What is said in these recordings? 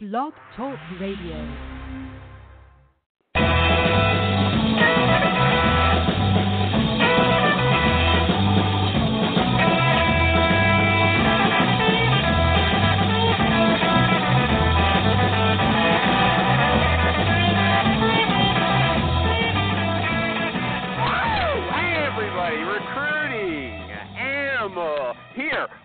Blog Talk Radio.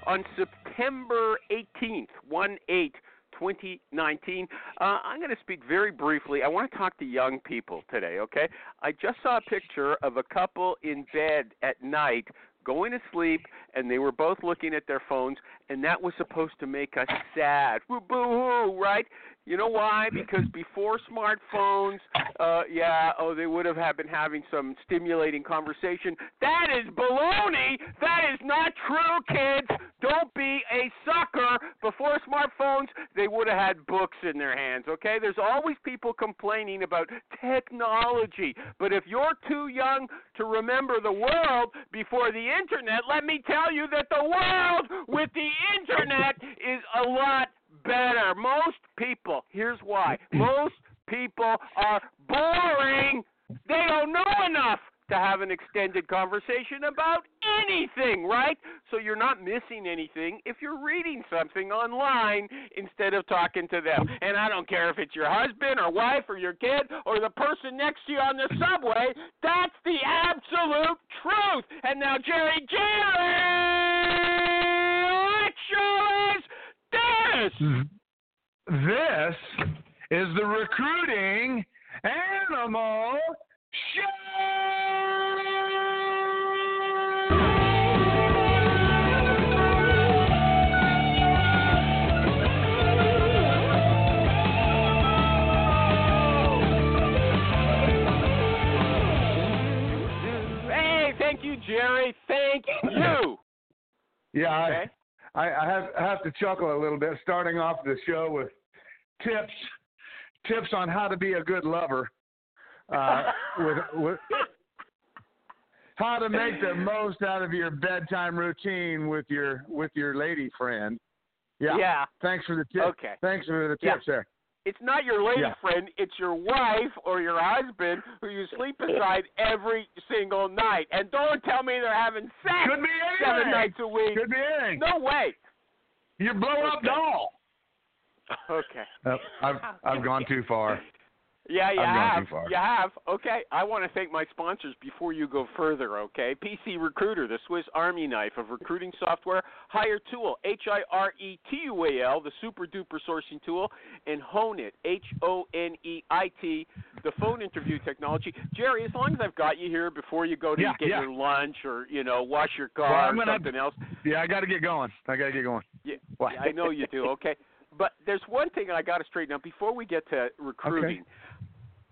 On September 18th, 1 8 2019. Uh, I'm going to speak very briefly. I want to talk to young people today, okay? I just saw a picture of a couple in bed at night going to sleep, and they were both looking at their phones, and that was supposed to make us sad. Boo hoo, right? You know why? Because before smartphones, uh, yeah, oh, they would have been having some stimulating conversation. That is baloney. That is not true, kids. Don't be a sucker. Before smartphones, they would have had books in their hands. Okay? There's always people complaining about technology, but if you're too young to remember the world before the internet, let me tell you that the world with the internet is a lot better. Most people, here's why. Most people are boring. They don't know enough to have an extended conversation about anything, right? So you're not missing anything if you're reading something online instead of talking to them. And I don't care if it's your husband or wife or your kid or the person next to you on the subway, that's the absolute truth. And now Jerry Jerry this. This is the recruiting animal Hey, thank you, Jerry. Thank you. Yeah, Okay. I, I, have I have to chuckle a little bit, starting off the show with tips tips on how to be a good lover. Uh, with, with how to make the most out of your bedtime routine with your with your lady friend. Yeah. Yeah. Thanks for the tip. Okay. Thanks for the Yeah. tips there. It's not your lady Yeah. friend, it's your wife or your husband who you sleep beside every single night. And don't tell me they're having sex Could be seven nights a week. Could be anything. No way. You blow up Okay. doll. Okay. Uh, I've I've gone too far. Yeah, you I've gone too far. You have. Okay. I want to thank my sponsors before you go further, okay? PC Recruiter, the Swiss Army knife of recruiting software, Hire Tool, H I R E T U A L, the super duper sourcing tool, and HoneIt, H O N E I T, the phone interview technology. Jerry, as long as I've got you here before you go to Yeah, get yeah. your lunch or, you know, wash your car Well, or gonna- something else. Yeah, I got to get going. I got to get going. Yeah, yeah, I know you do. Okay, but there's one thing I got to straighten out before we get to recruiting.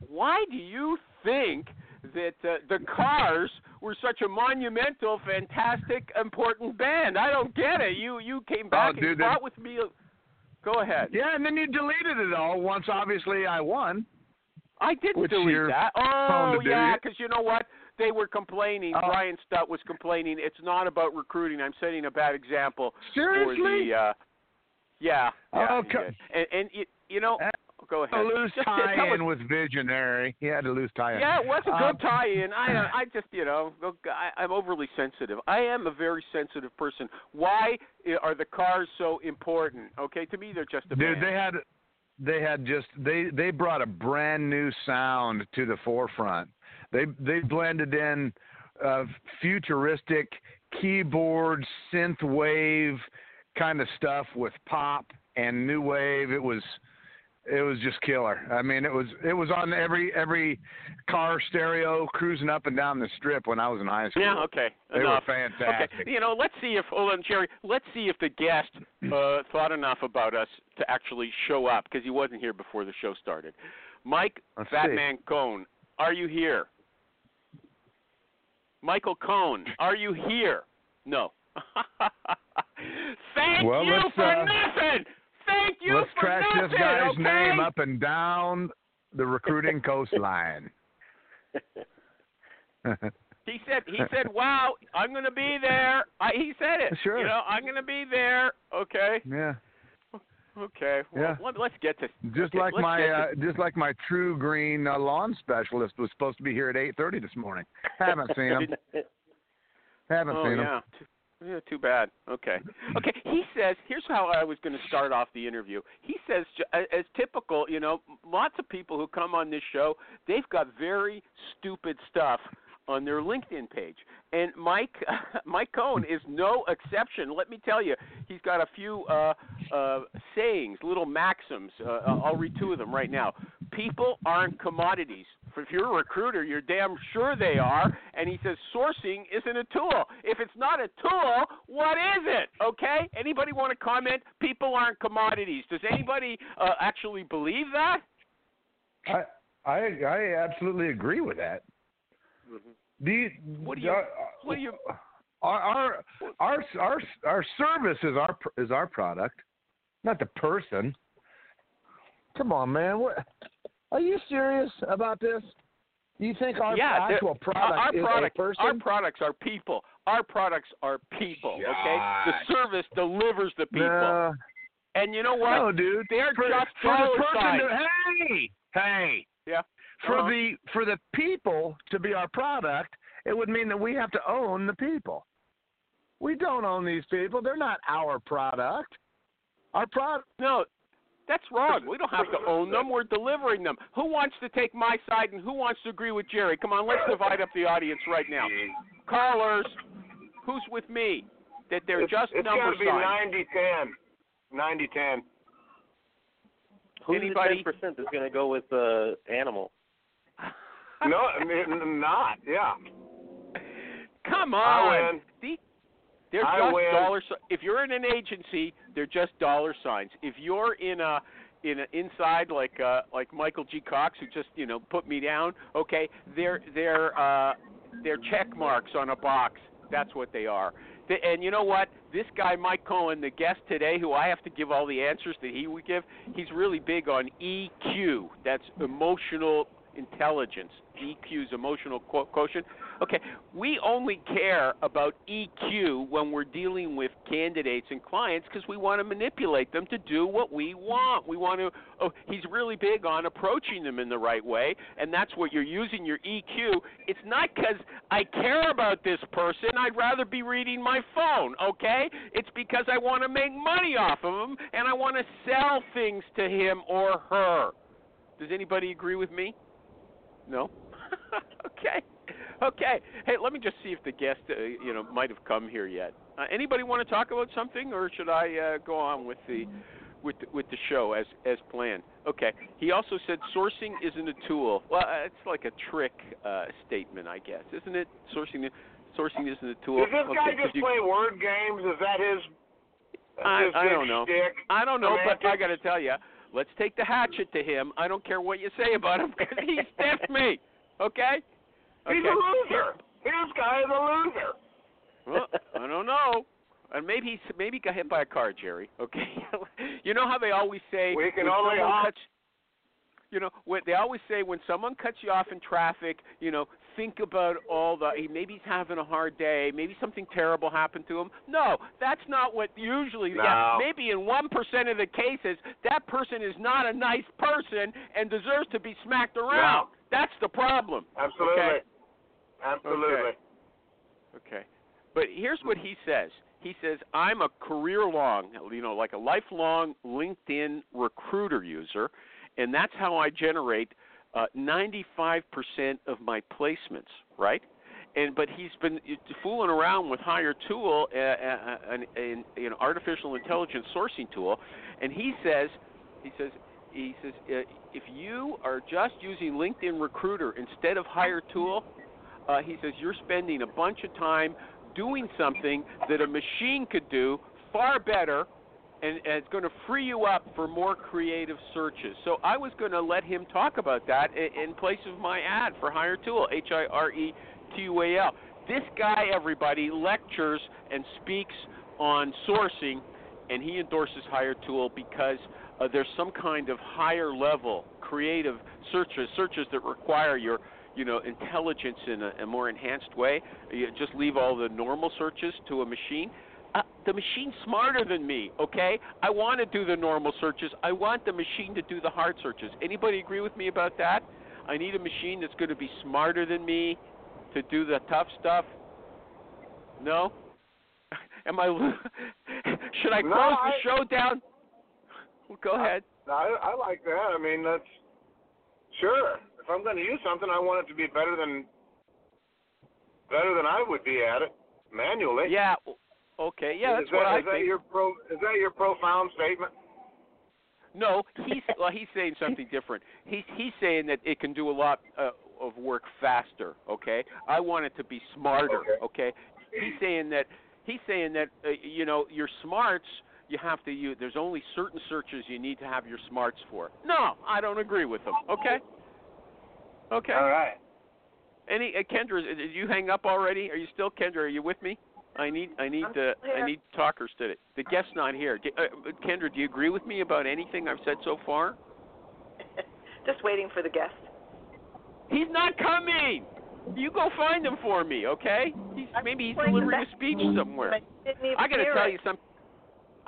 Why do you think that uh, the Cars were such a monumental, fantastic, important band? I don't get it. You you came back and Oh, dude, they- fought with me. Go ahead. Yeah, and then you deleted it all once. Obviously, I won. I didn't delete that. Oh yeah, because you know what? They were complaining. Oh. Brian Stutt was complaining. It's not about recruiting. I'm setting a bad example Seriously? for the. Uh, yeah. yeah Oh, co- did. and, and you, you know, go ahead. A loose Just tell us- tie-in with Visionary. He had a loose tie-in. Yeah, it was a Um, good tie-in. I, I just, you know, look, I, I'm overly sensitive. I am a very sensitive person. Why are the cars so important? Okay, to me, they're just a Dude, band. they had they had just they they brought a brand new sound to the forefront. They they blended in uh, futuristic keyboard synth wave kind of stuff with pop and new wave. It was it was just killer. I mean, it was it was on every every car stereo cruising up and down the strip when I was in high school. Yeah, okay. They were fantastic. Okay, you know, let's see if hold on, Jerry. Let's see if the guest uh, thought enough about us to actually show up because he wasn't here before the show started. Mike Let's see. Batman Cohen, are you here? Michael Cohen, are you here? No. Thank Well, you for uh, nothing. Thank you Let's for track nothing. this guy's okay? name up and down the recruiting coastline. He said he said, "Wow, I'm going to be there." I, he said it. Sure. You know, I'm going to be there. Okay. yeah. Okay. Well, Yeah. let, us get to Just okay, like my uh, just like my TruGreen uh, lawn specialist was supposed to be here at 8:30 this morning. Haven't seen him. Haven't oh seen him. yeah. Too, yeah, too bad. Okay. Okay. He says, here's how I was going to start off the interview. He says, as typical, you know, lots of people who come on this show, they've got very stupid stuff on their LinkedIn page, and Mike Mike Cohen is no exception. Let me tell you, he's got a few uh, uh, sayings, little maxims. Uh, I'll read two of them right now. People aren't commodities. If you're a recruiter, you're damn sure they are. And he says sourcing isn't a tool. If it's not a tool, what is it? Okay? Anybody want to comment? People aren't commodities. Does anybody uh, actually believe that? I I I absolutely agree with that. Do you, What do you- uh, what do you- Our our our our our service is our pr- is our product, not the person. Come on, man. What? Are you serious about this? You think our yeah, the- actual product our, is product, a person? Our products are people. Our products are people. Okay, the service delivers the people. No, And you know what? no, dude. They're for, just for the person to, hey, hey. Yeah. For Uh-huh. the for the people to be our product, it would mean that we have to own the people. We don't own these people. They're not our product. Our product. No, that's wrong. We don't have to own them. We're delivering them. Who wants to take my side and who wants to agree with Jerry? Come on, let's divide up the audience right now. Callers, who's with me? That they're it's, just it's number gotta be signs. 90 10. 90 10. Who's Anybody? the ten percent that's going to go with uh, animal? No, I mean, not. Yeah. Come on. The- they're I just win. dollar. If you're in an agency, they're just dollar signs. If you're in a in a, inside like uh, like Michael G. Cox, who just you know put me down, okay, they're they're uh, they're check marks on a box. That's what they are. The, and you know what? This guy, Mike Cohen, the guest today, who I have to give all the answers that he would give, he's really big on EQ. That's emotional intelligence. EQ is emotional quo- quotient. Okay, we only care about EQ when we're dealing with candidates and clients because we want to manipulate them to do what we want. We want to. Oh, he's really big on approaching them in the right way, and that's what you're using your EQ. It's not because I care about this person. I'd rather be reading my phone. Okay, it's because I want to make money off of him and I want to sell things to him or her. Does anybody agree with me? No. okay. Okay. Hey, let me just see if the guest, uh, you know, might have come here yet. Uh, anybody want to talk about something, or should I uh, go on with the with the, with the show as as planned? Okay. He also said sourcing isn't a tool. Well, uh, it's like a trick uh, statement, I guess, isn't it? Sourcing sourcing isn't a tool. Does this okay, guy just you- play word games? Is that his? I- his I don't know. Shtick? I don't know, but I got to tell you, let's take the hatchet to him. I don't care what you say about him because he stiffed me. Okay. He's a loser. This guy is a loser. Well, I don't know. And maybe he's maybe he got hit by a car, Jerry. Okay. you know how they always say We can when only cuts you know, what they always say when someone cuts you off in traffic, you know, think about all the he- maybe he's having a hard day, maybe something terrible happened to him. No, that's not what usually yeah, maybe in 1% of the cases that person is not a nice person and deserves to be smacked around. No. That's the problem. Absolutely. Okay. Absolutely. Okay. Okay. But here's what he says. He says, I'm a career long, you know, like a lifelong LinkedIn recruiter user, and that's how I generate uh, 95% of my placements, right? And but he's been fooling around with Hire Tool, uh, uh, an, an, an artificial intelligence sourcing tool, and he says, he says, he says, uh, if you are just using LinkedIn Recruiter instead of Hire Tool, uh, he says you're spending a bunch of time doing something that a machine could do far better and, and it's going to free you up for more creative searches. So I was going to let him talk about that in, in place of my ad for Hiretual, H I R E T U A L. This guy, everybody, lectures and speaks on sourcing, and he endorses Hire Tool because uh, there's some kind of higher level creative searches, searches that require your you know intelligence in a, a more enhanced way. You just leave all the normal searches to a machine. The machine's smarter than me, okay? I want to do the normal searches. I want the machine to do the hard searches. Anybody agree with me about that? I need a machine that's going to be smarter than me to do the tough stuff. No? Am I Should I No, close I- the show down? Go ahead. I, I like that. I mean, that's sure. If I'm going to use something, I want it to be better than better than I would be at it manually. Yeah. Okay. Yeah, that's is what that, I is that think. your pro? Is that your profound statement? No, he's well. He's saying something different. He's he's saying that it can do a lot uh, of work faster. Okay, I want it to be smarter. Okay. Okay, he's saying that he's saying that uh, you know your smarts you have to use. There's only certain searches you need to have your smarts for. No, I don't agree with him. Okay. Okay. All right. Any uh, Kendra, did you hang up already? Are you still Kendra? Are you with me? I need I need I'm uh, I need talkers today. The guest's not here. Do, uh, Kendra, do you agree with me about anything I've said so far? Just waiting for the guest. He's not coming. You go find him for me, okay? He's maybe he's delivering a speech somewhere. But didn't even I got to tell it. you some.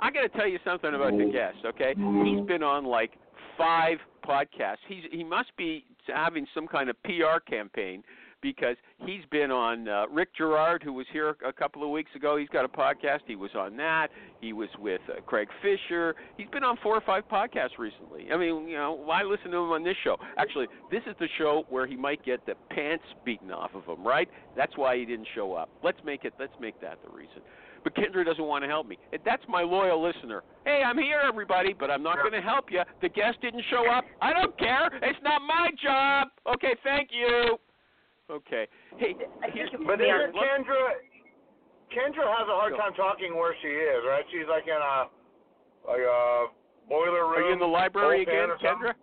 I got to tell you something about the guest, okay? He's been on like five podcasts. He's he must be having some kind of PR campaign because he's been on uh, Rick Gerard, who was here a couple of weeks ago. He's got a podcast. He was on that. He was with uh, Craig Fisher. He's been on four or five podcasts recently. I mean, you know, why listen to him on this show? Actually, this is the show where he might get the pants beaten off of him, right? That's why he didn't show up. Let's make it. Let's make that the reason. But Kendra doesn't want to help me. That's my loyal listener. Hey, I'm here, everybody, but I'm not going to help you. The guest didn't show up. I don't care. It's not my job. Okay, thank you. Okay. Hey, here's, But would be Kendra? Kendra has a hard Go. time talking where she is, right? She's like in a like a boiler room. are you in the library again. Kendra?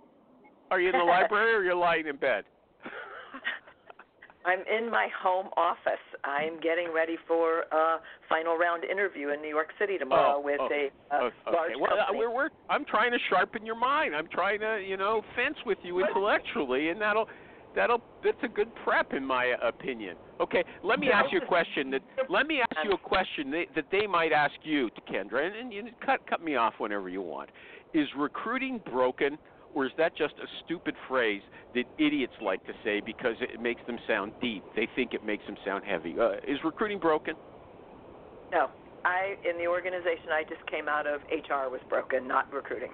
Are you in the library or you're lying in bed? I'm in my home office. I'm getting ready for a final round interview in New York City tomorrow Oh, with oh, a, a Oh, large okay. Well, uh, company. we're, we're, I'm trying to sharpen your mind. I'm trying to, you know, fence with you intellectually, and that'll, that'll, that's a good prep in my opinion. Okay, let me ask you a question. That let me ask you a question that, that they might ask you, Kendra, and, and you cut cut me off whenever you want. Is recruiting broken, or is that just a stupid phrase that idiots like to say because it makes them sound deep? They think it makes them sound heavy. Uh, is recruiting broken? No, I in the organization I just came out of, HR was broken, not recruiting.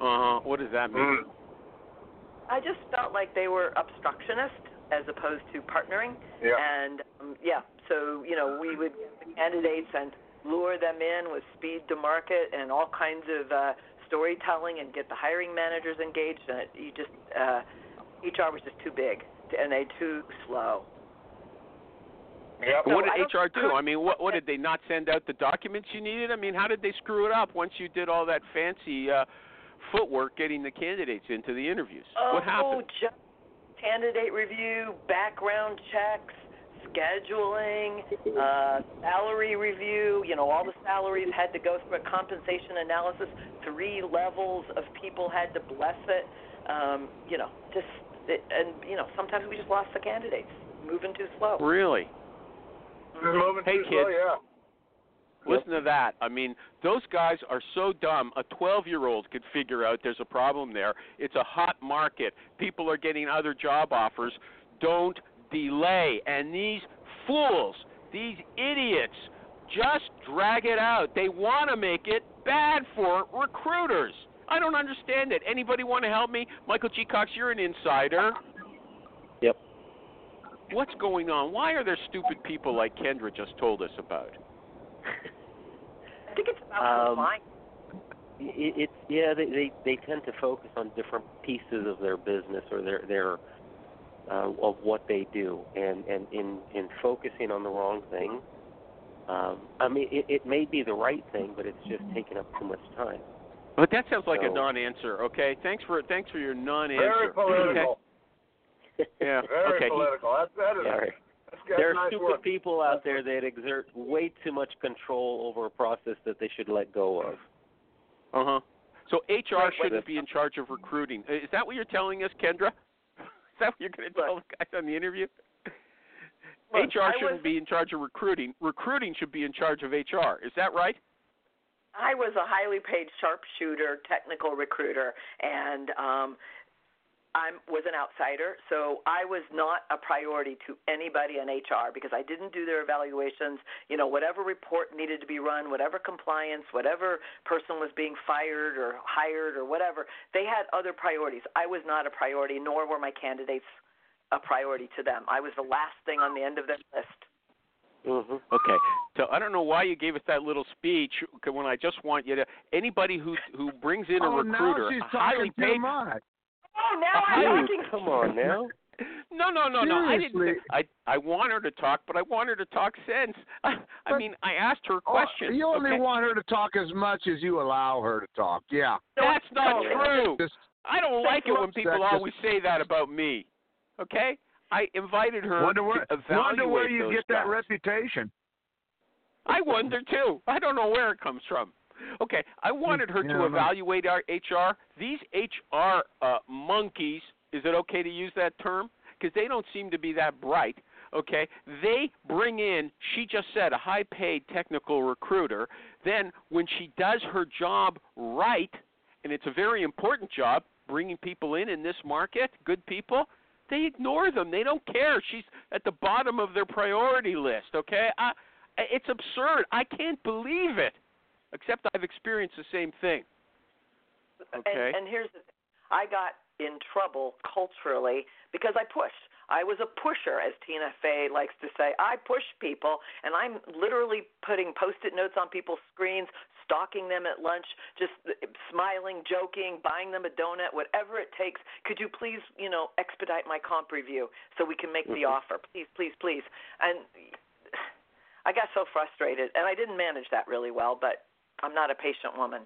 Uh huh. What does that mean? Mm. I just felt like they were obstructionist as opposed to partnering. Yeah. And um, yeah, so you know we would get the candidates and lure them in with speed to market and all kinds of uh, storytelling and get the hiring managers engaged. And it, you just uh, HR was just too big and they too slow. Yep. So what did don't- HR do? I mean, what what did they not send out the documents you needed? I mean, how did they screw it up once you did all that fancy uh footwork getting the candidates into the interviews? Oh, what happened? just candidate review, background checks, scheduling, uh, salary review. You know, all the salaries had to go through a compensation analysis. Three levels of people had to bless it. Um, you know, just it, and you know, sometimes we just lost the candidates, moving too slow. Really? Just moving Hey, too slow, kids. yeah. Listen to that. I mean, those guys are so dumb. A 12-year-old could figure out there's a problem there. It's a hot market. People are getting other job offers. Don't delay. And these fools, these idiots, just drag it out. They want to make it bad for recruiters. I don't understand it. Anybody want to help me? Michael G. Cox, you're an insider. Yep. What's going on? Why are there stupid people like Kendra just told us about? I think it's about Um, compliance. It, it's yeah, they, they they tend to focus on different pieces of their business or their their uh, of what they do, and and in in focusing on the wrong thing. Um, I mean, it, it may be the right thing, but it's just taking up too much time. But that sounds like a non-answer. Okay, thanks for thanks for your non-answer. Very political. Okay? Yeah. Very okay. political. That's that is. Yeah, right. That's, that's there are nice stupid work. people out there that exert way too much control over a process that they should let go of. Uh huh. So HR Wait, wait. shouldn't be in charge of recruiting. Is that what you're telling us, Kendra? Is that what you're going to tell the guys on the interview? Look, HR shouldn't was- be in charge of recruiting. Recruiting should be in charge of HR. Is that right? I was a highly paid sharpshooter, technical recruiter, and um, I was an outsider, so I was not a priority to anybody in HR because I didn't do their evaluations. You know, whatever report needed to be run, whatever compliance, whatever person was being fired or hired or whatever, they had other priorities. I was not a priority, nor were my candidates a priority to them. I was the last thing on the end of their list. Mhm. Okay. So I don't know why you gave us that little speech when I just want you to anybody who who brings in a oh, recruiter, now she's a highly talking too paid. Much. Oh, now A I'm highly- talking. Come on now. No, no, no, no. I didn't. Seriously. I I want her to talk, but I want her to talk sense. I, I mean, I asked her Oh, questions. you only okay? want her to talk as much as you allow her to talk. Yeah. That's not No, true. Just I don't like it when people just- always say that about me. Okay? I invited her wonder where, to evaluate wonder where you those get that guys. reputation. I wonder too. I don't know where it comes from. Okay, I wanted her Yeah, to evaluate our HR. These HR uh, monkeys, is it okay to use that term? Because they don't seem to be that bright. Okay, they bring in, she just said, a high paid technical recruiter. Then, when she does her job right, and it's a very important job, bringing people in in this market, good people, they ignore them. They don't care. She's at the bottom of their priority list. Okay, I, it's absurd. I can't believe it. Except I've experienced the same thing. Okay. And, and here's the thing. I got in trouble culturally because I pushed. I was a pusher, as Tina Fey likes to say. I push people, and I'm literally putting post-it notes on people's screens, stalking them at lunch, just smiling, joking, buying them a donut, whatever it takes. Could you please, you know, expedite my comp review so we can make the Mhm. offer, please, please, please? And I got so frustrated, and I didn't manage that really well. But I'm not a patient woman.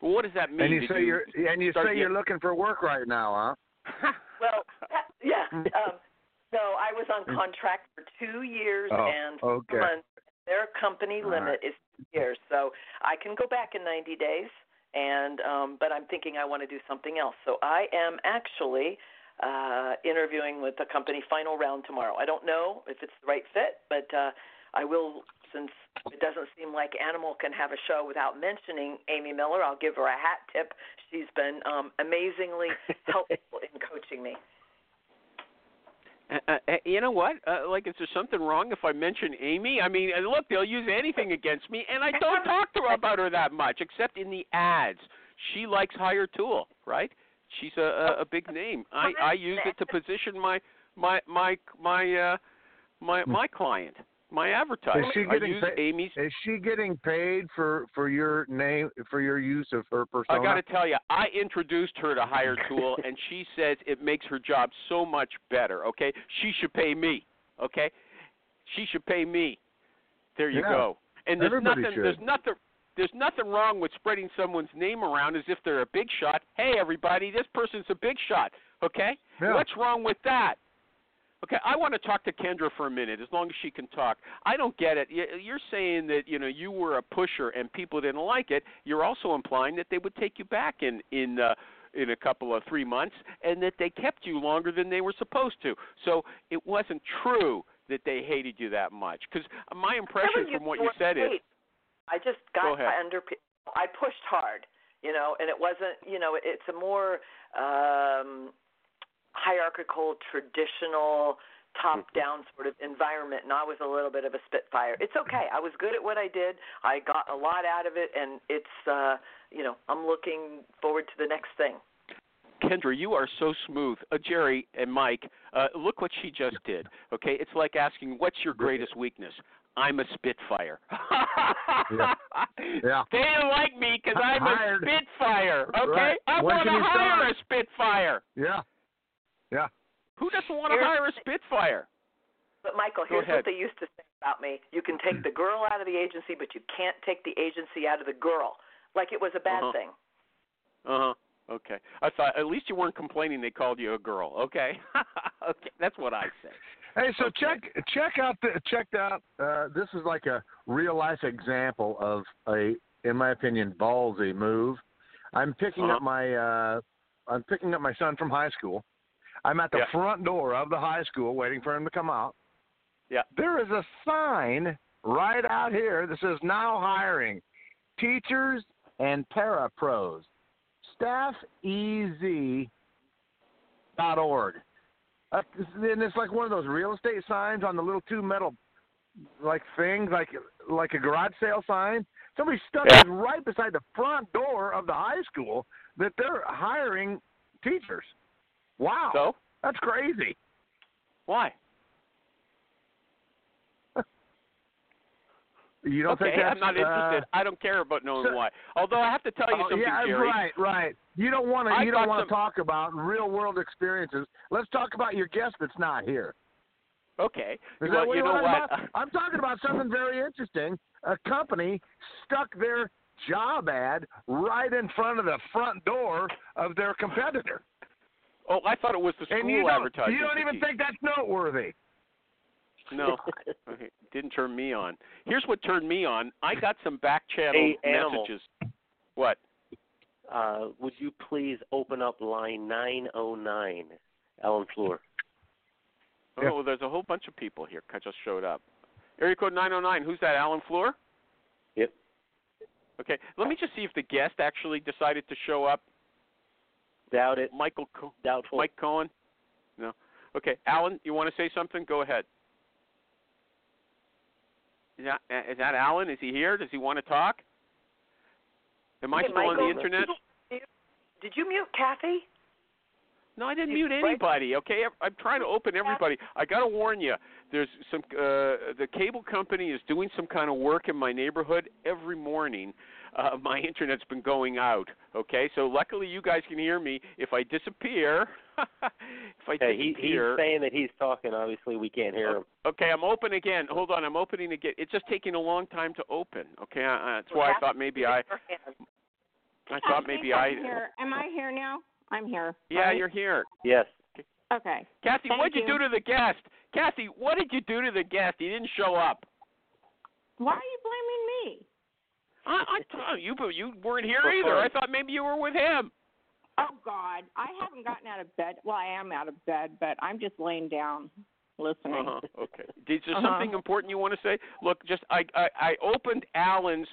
Well, what does that mean? And you Did say you're and you say get- you're looking for work right now, huh? Well, that- yeah. Um, so I was on contract for two years Oh, and okay. months. Their company All limit is two years, so I can go back in 90 days. And um, but I'm thinking I want to do something else. So I am actually uh, interviewing with the company final round tomorrow. I don't know if it's the right fit, but uh, I will. Since it doesn't seem like Animal can have a show without mentioning Amy Miller, I'll give her a hat tip. She's been um, amazingly helpful in coaching me. Uh, uh, you know what? Uh, like, is there something wrong if I mention Amy? I mean, uh, look, they'll use anything against me, and I don't talk to her about her that much, except in the ads. She likes Hiretual, right? She's a, a, a big name. I I use it to position my my my my uh my my client, my advertiser. Is she I getting use paid? Amy's. Is she getting paid for for your name for your use of her persona? I got to tell you, I introduced her to Hire Tool, and she says it makes her job so much better. Okay, she should pay me. Okay, she should pay me. There you Yeah, go. And there's everybody nothing. should. There's nothing. There's nothing wrong with spreading someone's name around as if they're a big shot. Hey, everybody, this person's a big shot. Okay, Yeah. what's wrong with that? Okay, I want to talk to Kendra for a minute, as long as she can talk. I don't get it. You're saying that you know you were a pusher and people didn't like it. You're also implying that they would take you back in in uh, in a couple of three months, and that they kept you longer than they were supposed to. So it wasn't true that they hated you that much. Because my impression from what you said is. I just Go got ahead. under. I pushed hard, you know, and it wasn't, you know, it's a more um, hierarchical, traditional, top-down sort of environment, and I was a little bit of a spitfire. It's okay. I was good at what I did. I got a lot out of it, and it's, uh, you know, I'm looking forward to the next thing. Kendra, you are so smooth. Uh, Jerry and Mike, uh, look what she just did. Okay, it's like asking, "What's your greatest weakness?" I'm a spitfire. Yeah. Yeah. They didn't like me because I'm Hired. a spitfire. Okay, Right. I When want to hire start? a spitfire. Yeah. Yeah. Who doesn't want to Here's- hire a spitfire? But Michael, Go here's what they used to say about me: you can take the girl out of the agency, but you can't take the agency out of the girl. Like it was a bad Uh-huh. thing. Uh huh. Okay. I thought at least you weren't complaining they called you a girl. Okay. okay. That's what I say. Hey, so Okay. check check out the check out. Uh, this is like a real life example of a, in my opinion, ballsy move. I'm picking Uh-huh. up my uh, I'm picking up my son from high school. I'm at the Yeah. front door of the high school waiting for him to come out. Yeah. There is a sign right out here that says now hiring teachers and para pros. Staffez.org. Uh, and it's like one of those real estate signs on the little two metal like things, like like a garage sale sign. Somebody stuck Yeah. it right beside the front door of the high school that they're hiring teachers. Wow, So that's crazy. why? You don't okay, think that's I'm not uh, interested. I don't care about knowing so- why. Although I have to tell you Oh, something, yeah, Jerry. right, right. You don't want to. You don't want to talk about real world experiences. Let's talk about your guest that's not here. Okay. Is well, that what you know what? about? I'm talking about something very interesting. A company stuck their job ad right in front of the front door of their competitor, Oh, I thought it was the school and you don't. advertising. You don't even teachers. think that's noteworthy. No, Okay, didn't turn me on. Here's what turned me on. I got some back channel Hey, messages. What? Uh, would you please open up line 909, Alan Floor? Oh, Yeah. well, there's a whole bunch of people here. I just showed up. Area code 909. Who's that? Alan Floor? Yep. Okay. Let me just see if the guest actually decided to show up. Doubt it. Michael, Co- Doubtful. Mike Cohen. No. Okay. Alan, you want to say something? Go ahead. Is that is that Alan? Is he here? Does he want to talk? Am I Hey, still on the internet? Did you mute Kathy? No, I didn't You- mute right- anybody. Okay, I'm trying to open everybody. I got to warn you. There's some uh the cable company is doing some kind of work in my neighborhood every morning. Uh my internet's been going out. Okay? So luckily you guys can hear me. If I disappear, if I Hey, he, he's saying that he's talking. Obviously, we can't hear him. Okay, I'm open again. Hold on, I'm opening again. It's just taking a long time to open. Okay, uh, that's why I thought maybe I I thought maybe I I'm here. Am I here now? I'm here. Yeah, right? you're here. Yes. Okay. Kathy, Thank what'd you. you. do to the guest? Kathy, what did you do to the guest? He didn't show up. Why are you blaming me? I, I you you weren't here either. I thought maybe you were with him. Oh God, I haven't gotten out of bed. Well, I am out of bed, but I'm just laying down, listening. Uh-huh. Okay. Is there Uh-huh. something important you want to say? Look, just I, I I opened Alan's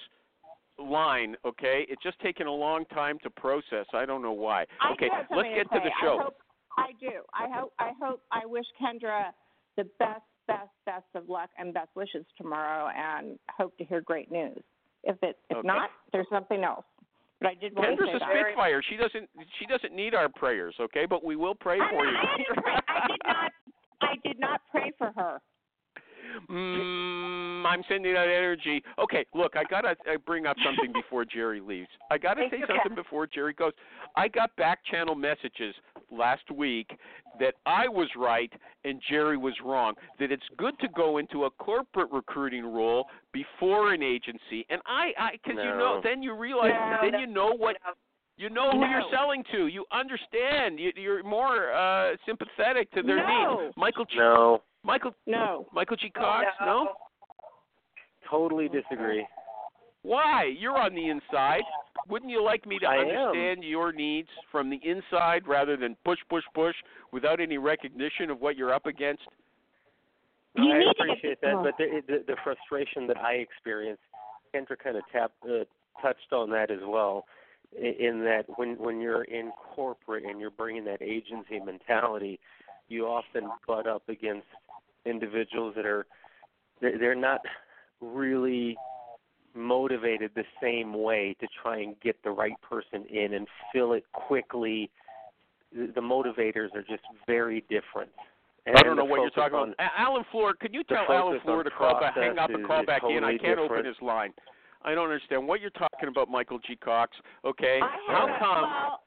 line. Okay, it's just taken a long time to process. I don't know why. Okay, let's get to to the show. I, hope, I do. I hope. I hope. I wish Kendra the best, best, best of luck and best wishes tomorrow, and hope to hear great news. If it, if Okay. not, there's something else. But I did want Kendra's to a say that. spitfire. She doesn't she doesn't need our prayers, okay? But we will pray I'm for not- you. I, pray, I did not. I did not pray for her. Mm, I'm sending out energy. Okay, look, I gotta uh, bring up something before Jerry leaves. I gotta Thank say something Kat. before Jerry goes. I got back channel messages last week that I was right and Jerry was wrong. That it's good to go into a corporate recruiting role before an agency, and I, I, because you know, then you realize, No, then you know what you know who you're selling to. You understand. You, you're more uh sympathetic to their No. needs. Michael, G, No. Michael, No. Michael G. Cox, no? Totally disagree. Why? You're on the inside. Wouldn't you like me to I am. understand your needs from the inside rather than push, push, push without any recognition of what you're up against? You I appreciate that, but the, the the frustration that I experience, Kendra kind of tapped uh, touched on that as well, in that when when you're in corporate and you're bringing that agency mentality, you often butt up against individuals that are they're, they're not really motivated the same way to try and get the right person in and fill it quickly. The, the motivators are just very different. And I don't know what you're talking on- about. Alan Floor, could you tell Alan focus Floor to call back, hang up and call is back in? I can't open his line. I don't understand what you're talking about, Michael G. Cox. Okay, I how have a- come?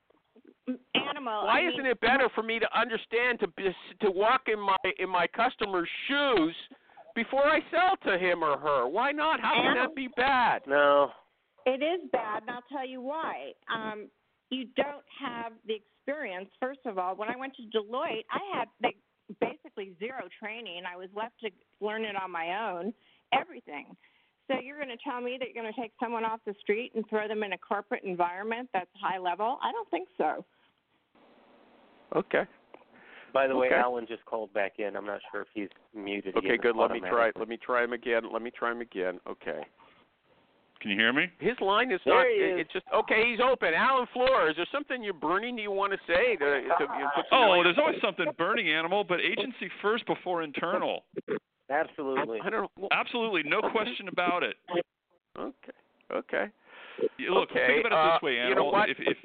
Well, m- animal. Why I mean, isn't it better for me to understand to be- to walk in my in my customer's shoes before I sell to him or her? Why not? How can that be bad? No, It is bad, and I'll tell you why. Um, you don't have the experience. First of all, when I went to Deloitte, I had like, basically zero training. I was left to learn it on my own, everything. So you're going to tell me that you're going to take someone off the street and throw them in a corporate environment that's high level? I don't think so. Okay. By the way, Alan just called back in. I'm not sure if he's muted. Okay, is good. Let me try. Let me try him again. Let me try him again. Okay. Can you hear me? His line is There not. he it- is. It's just okay. He's open. Alan Floor. Is there something you're burning? Do you want to say to, to you know, put some Oh, there's always something burning animal, but agency first before internal. Absolutely. I don't. know. Absolutely, no question about it. Okay. Okay. Look, Okay, think about it uh, this way, you know what? If, if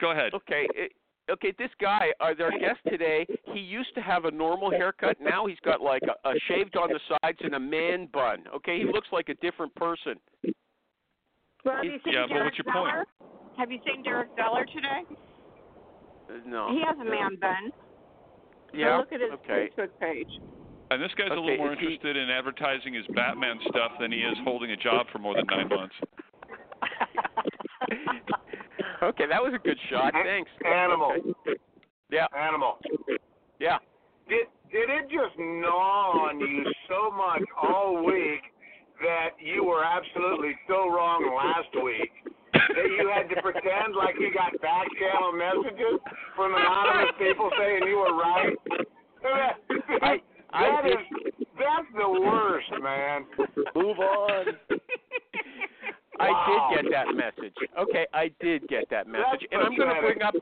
go ahead. Okay. It, okay. This guy, uh, our guest today, he used to have a normal haircut. Now he's got like a, a shaved on the sides and a man bun. Okay. He looks like a different person. Well, have you seen Yeah, but Derek what's your point? Zeller? Have you seen Derek Zeller today? Uh, No. He has a man bun. Go Yeah. look at his okay. Facebook page. And this guy's a little more is he- interested in advertising his Batman stuff than he is holding a job for more than nine months. Okay. That was a good shot. Thanks. Animal. Okay. Yeah. Animal. Yeah. Did did it just gnaw on you so much all week that you were absolutely so wrong last week that you had to pretend like you got back channel messages from anonymous people saying you were right? I I That is that's the worst, man. Move on. I did get that message. Okay, I did get that message, That's and I'm going to bring up.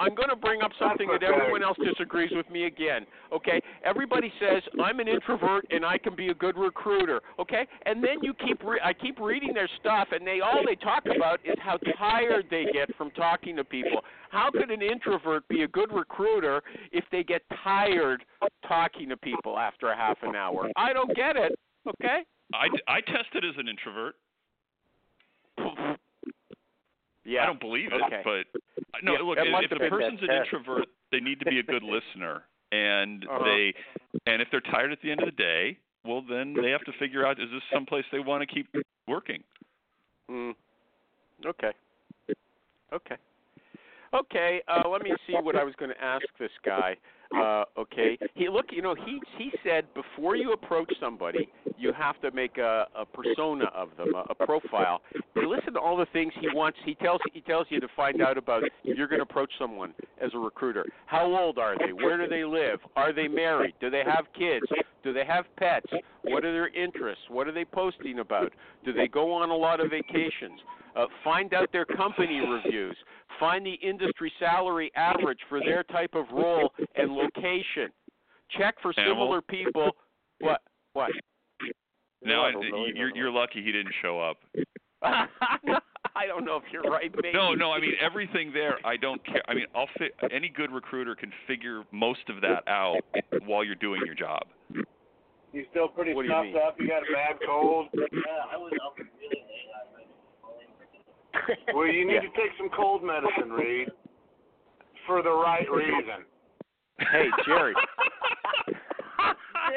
I'm going to bring up something that pathetic. everyone else disagrees with me again. Okay, everybody says I'm an introvert and I can be a good recruiter. Okay, and then you keep re- I keep reading their stuff, and they all they talk about is how tired they get from talking to people. How could an introvert be a good recruiter if they get tired talking to people after a half an hour? I don't get it. Okay. I, I tested as an introvert. Yeah. I don't believe it, Okay. but no. Yeah, look, if, if the person's an test. introvert, they need to be a good listener, and Uh-huh. they, and if they're tired at the end of the day, well, then they have to figure out is this someplace they want to keep working. Mm. Okay. Okay. Okay. Uh, let me see what I was going to ask this guy. Uh, okay. He look. You know, he he said before you approach somebody, you have to make a, a persona of them, a, a profile. Listen to all the things he wants. He tells he tells you to find out about if you're going to approach someone as a recruiter. How old are they? Where do they live? Are they married? Do they have kids? Do they have pets? What are their interests? What are they posting about? Do they go on a lot of vacations? Uh, find out their company reviews. Find the industry salary average for their type of role and location. Check for Animal. similar people. What? What? Now, I don't know, I you're you're lucky he didn't show up. I don't know if you're right. Maybe. No, no. I mean everything there. I don't care. I mean, I'll fi- any good recruiter can figure most of that out while you're doing your job. You're still pretty What do you stuffed up? You got a bad cold? Uh, well, you need Yeah. to take some cold medicine, Reed, for the right reason. Hey, Jerry.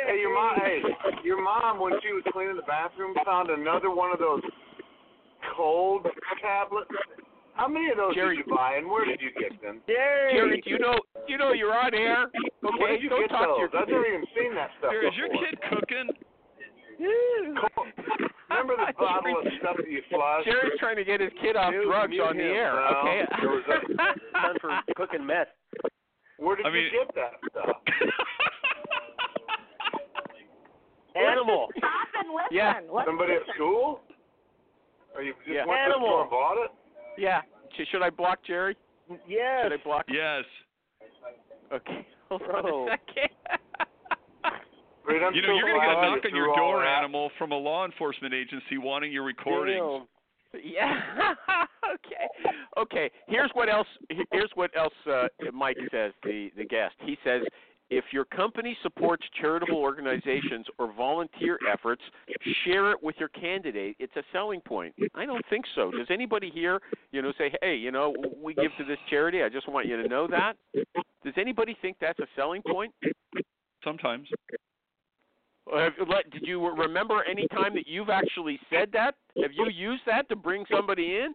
Hey, your mom. Hey, your mom, when she was cleaning the bathroom, found another one of those cold tablets. How many of those Jerry- did you buy, and where did you get them? Jerry, do you know? You know you're on air. Where Okay, did you don't get talk those? to I've your. never even seen that stuff Here, is your kid cooking? Cold. Remember the bottle of stuff that you flushed? Jerry's trying to get his kid off Mute- drugs mute on the air. No, okay. there was Time for cooking meth. Where did I mean- you get that stuff? Animal. Stop and listen. Yeah. Let's Somebody at school? Or you just Yeah. went to the Animal. store and bought it? yeah. Should I block Jerry? Yes. Should I block? yes. Okay. Hold Bro. on a second. Reed, You know, you're gonna get a knock on your door, that. animal, from a law enforcement agency wanting your recordings. Damn. Yeah. okay. Okay. Here's what else. Here's what else. Uh, Mike says. The the guest. He says, if your company supports charitable organizations or volunteer efforts, share it with your candidate. It's a selling point. I don't think so. Does anybody here, you know, say, hey, you know, we give to this charity. I just want you to know that. Does anybody think that's a selling point? Sometimes. Or Have, let, did you remember any time that you've actually said that? Have you used that to bring somebody in?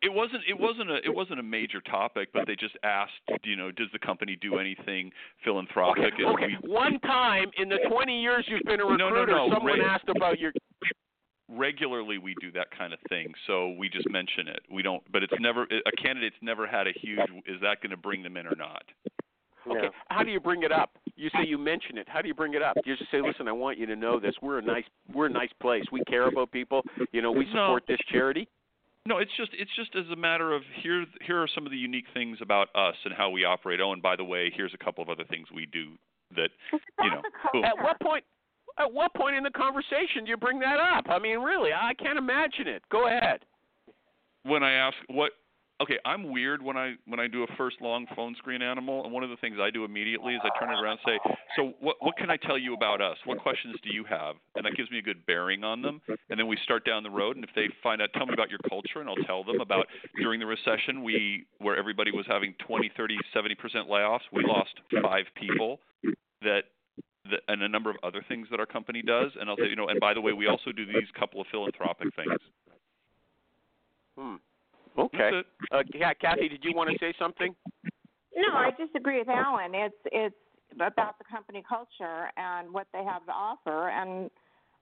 It wasn't. It wasn't a. It wasn't a major topic, but they just asked. You know, does the company do anything philanthropic? And Okay. we One time in the 20 years you've been a No, no, recruiter, no, someone asked about your. regularly we do that kind of thing. So we just mention it. We don't. But it's never. A candidate's never had a huge. Is that going to bring them in or not? Okay, No. how do you bring it up? You say you mention it. How do you bring it up? You just say, "Listen, I want you to know this. We're a nice, we're a nice place. We care about people. You know, we No. support this charity." No, it's just it's just as a matter of here here are some of the unique things about us and how we operate. Oh, and by the way, here's a couple of other things we do that you know. At what point? At what point in the conversation do you bring that up? I mean, really, I can't imagine it. Go ahead. when I ask what okay, I'm weird when I when I do a first long phone screen animal, and one of the things I do immediately is I turn it around and say, "So what what can I tell you about us? What questions do you have?" And that gives me a good bearing on them. And then we start down the road, and if they find out, tell me about your culture, and I'll tell them about during the recession we where everybody was having 20, 30, 70 percent layoffs, we lost five people that. that and a number of other things that our company does, and I'll say, you know, and by the way, we also do these couple of philanthropic things. Hmm. Okay. That's. Uh, Ca- Kathy, did you want to say something? No, I disagree with Alan. It's it's about the company culture and what they have to offer, and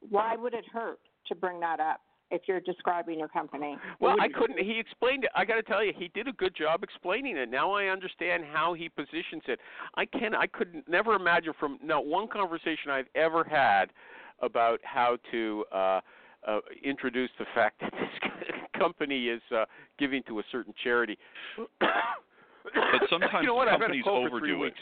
why would it hurt to bring that up if you're describing your company? Well, I couldn't. He explained it. I got to tell you, he did a good job explaining it. Now I understand how he positions it. I can. I could never imagine from not one conversation I've ever had about how to uh, uh, introduce the fact that this company is uh, giving to a certain charity. But sometimes you know what? I've had a companies cold for three overdo it.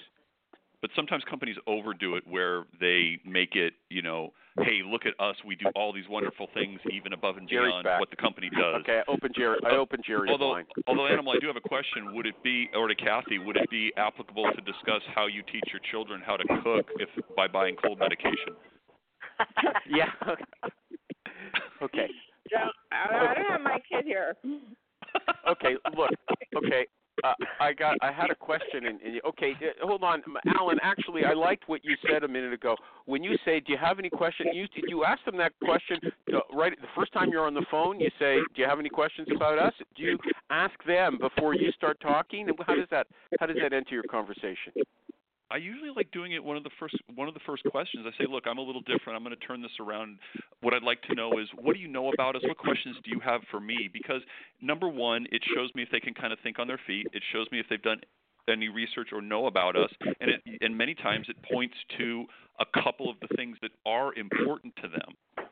but sometimes companies overdo it where they make it, you know, hey, look at us, we do all these wonderful things even above and Jerry's beyond back. what the company does. Okay, I opened Jerry. I opened Jerry's although, line. although Animal, I do have a question. Would it be, or to Kathy, would it be applicable to discuss how you teach your children how to cook if by buying cold medication? yeah. okay. Don't, I don't have my kid here. okay, look. Okay, uh, I got. I had a question, and, and okay, uh, hold on, Alan. Actually, I liked what you said a minute ago. When you say, "Do you have any questions?" You did you ask them that question uh, right the first time you're on the phone? You say, "Do you have any questions about us?" Do you ask them before you start talking? And how does that how does that enter your conversation? I usually like doing it one of the first one of the first questions. I say, look, I'm a little different. I'm going to turn this around. What I'd like to know is, what do you know about us? What questions do you have for me? Because number one, it shows me if they can kind of think on their feet. It shows me if they've done any research or know about us, and it and many times it points to a couple of the things that are important to them.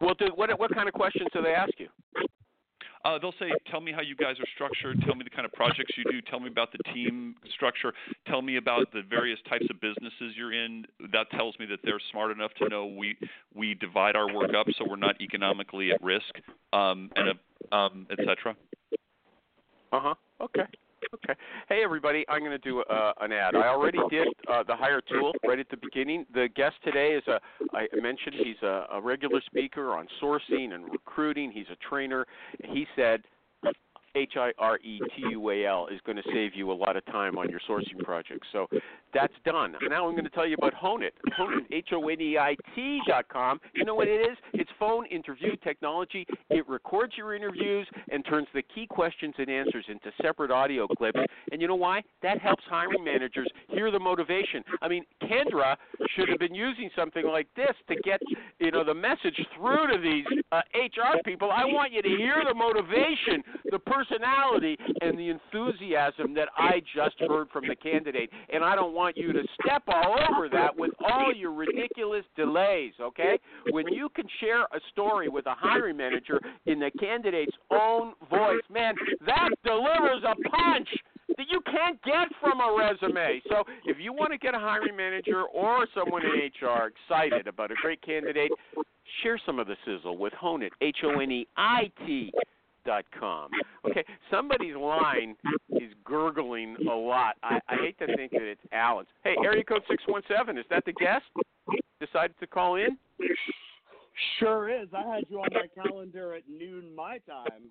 Well, do, what what kind of questions do they ask you? Uh, they'll say, "Tell me how you guys are structured. Tell me the kind of projects you do. Tell me about the team structure. Tell me about the various types of businesses you're in." That tells me that they're smart enough to know we we divide our work up so we're not economically at risk, um, and um, et cetera. Uh huh. Okay. Okay. Hey, everybody, I'm going to do uh, an ad. I already did uh, the Hiretual right at the beginning. The guest today is a, I mentioned he's a, a regular speaker on sourcing and recruiting. He's a trainer. He said H I R E T U A L is going to save you a lot of time on your sourcing projects. So that's done. Now I'm going to tell you about Honeit. Honeit, H O N E I T dot com. You know what it is? It's phone interview technology. It records your interviews and turns the key questions and answers into separate audio clips. And you know why? That helps hiring managers hear the motivation. I mean, Kendra should have been using something like this to get you know the message through to these uh, HR people. I want you to hear the motivation, the personality, and the enthusiasm that I just heard from the candidate. And I don't want you to step all over that with all your ridiculous delays. Okay? When you can share a story with a hiring manager in the candidate's own voice, man, that delivers a punch that you can't get from a resume. So if you want to get a hiring manager or someone in HR excited about a great candidate, share some of the sizzle with Honeit, H O N E I T dot com. Okay, somebody's line is gurgling a lot. I, I hate to think that it's Alan's. Hey, area code six one seven. Is that the guest? Decided to call in? Sure is. I had you on my calendar at noon my time.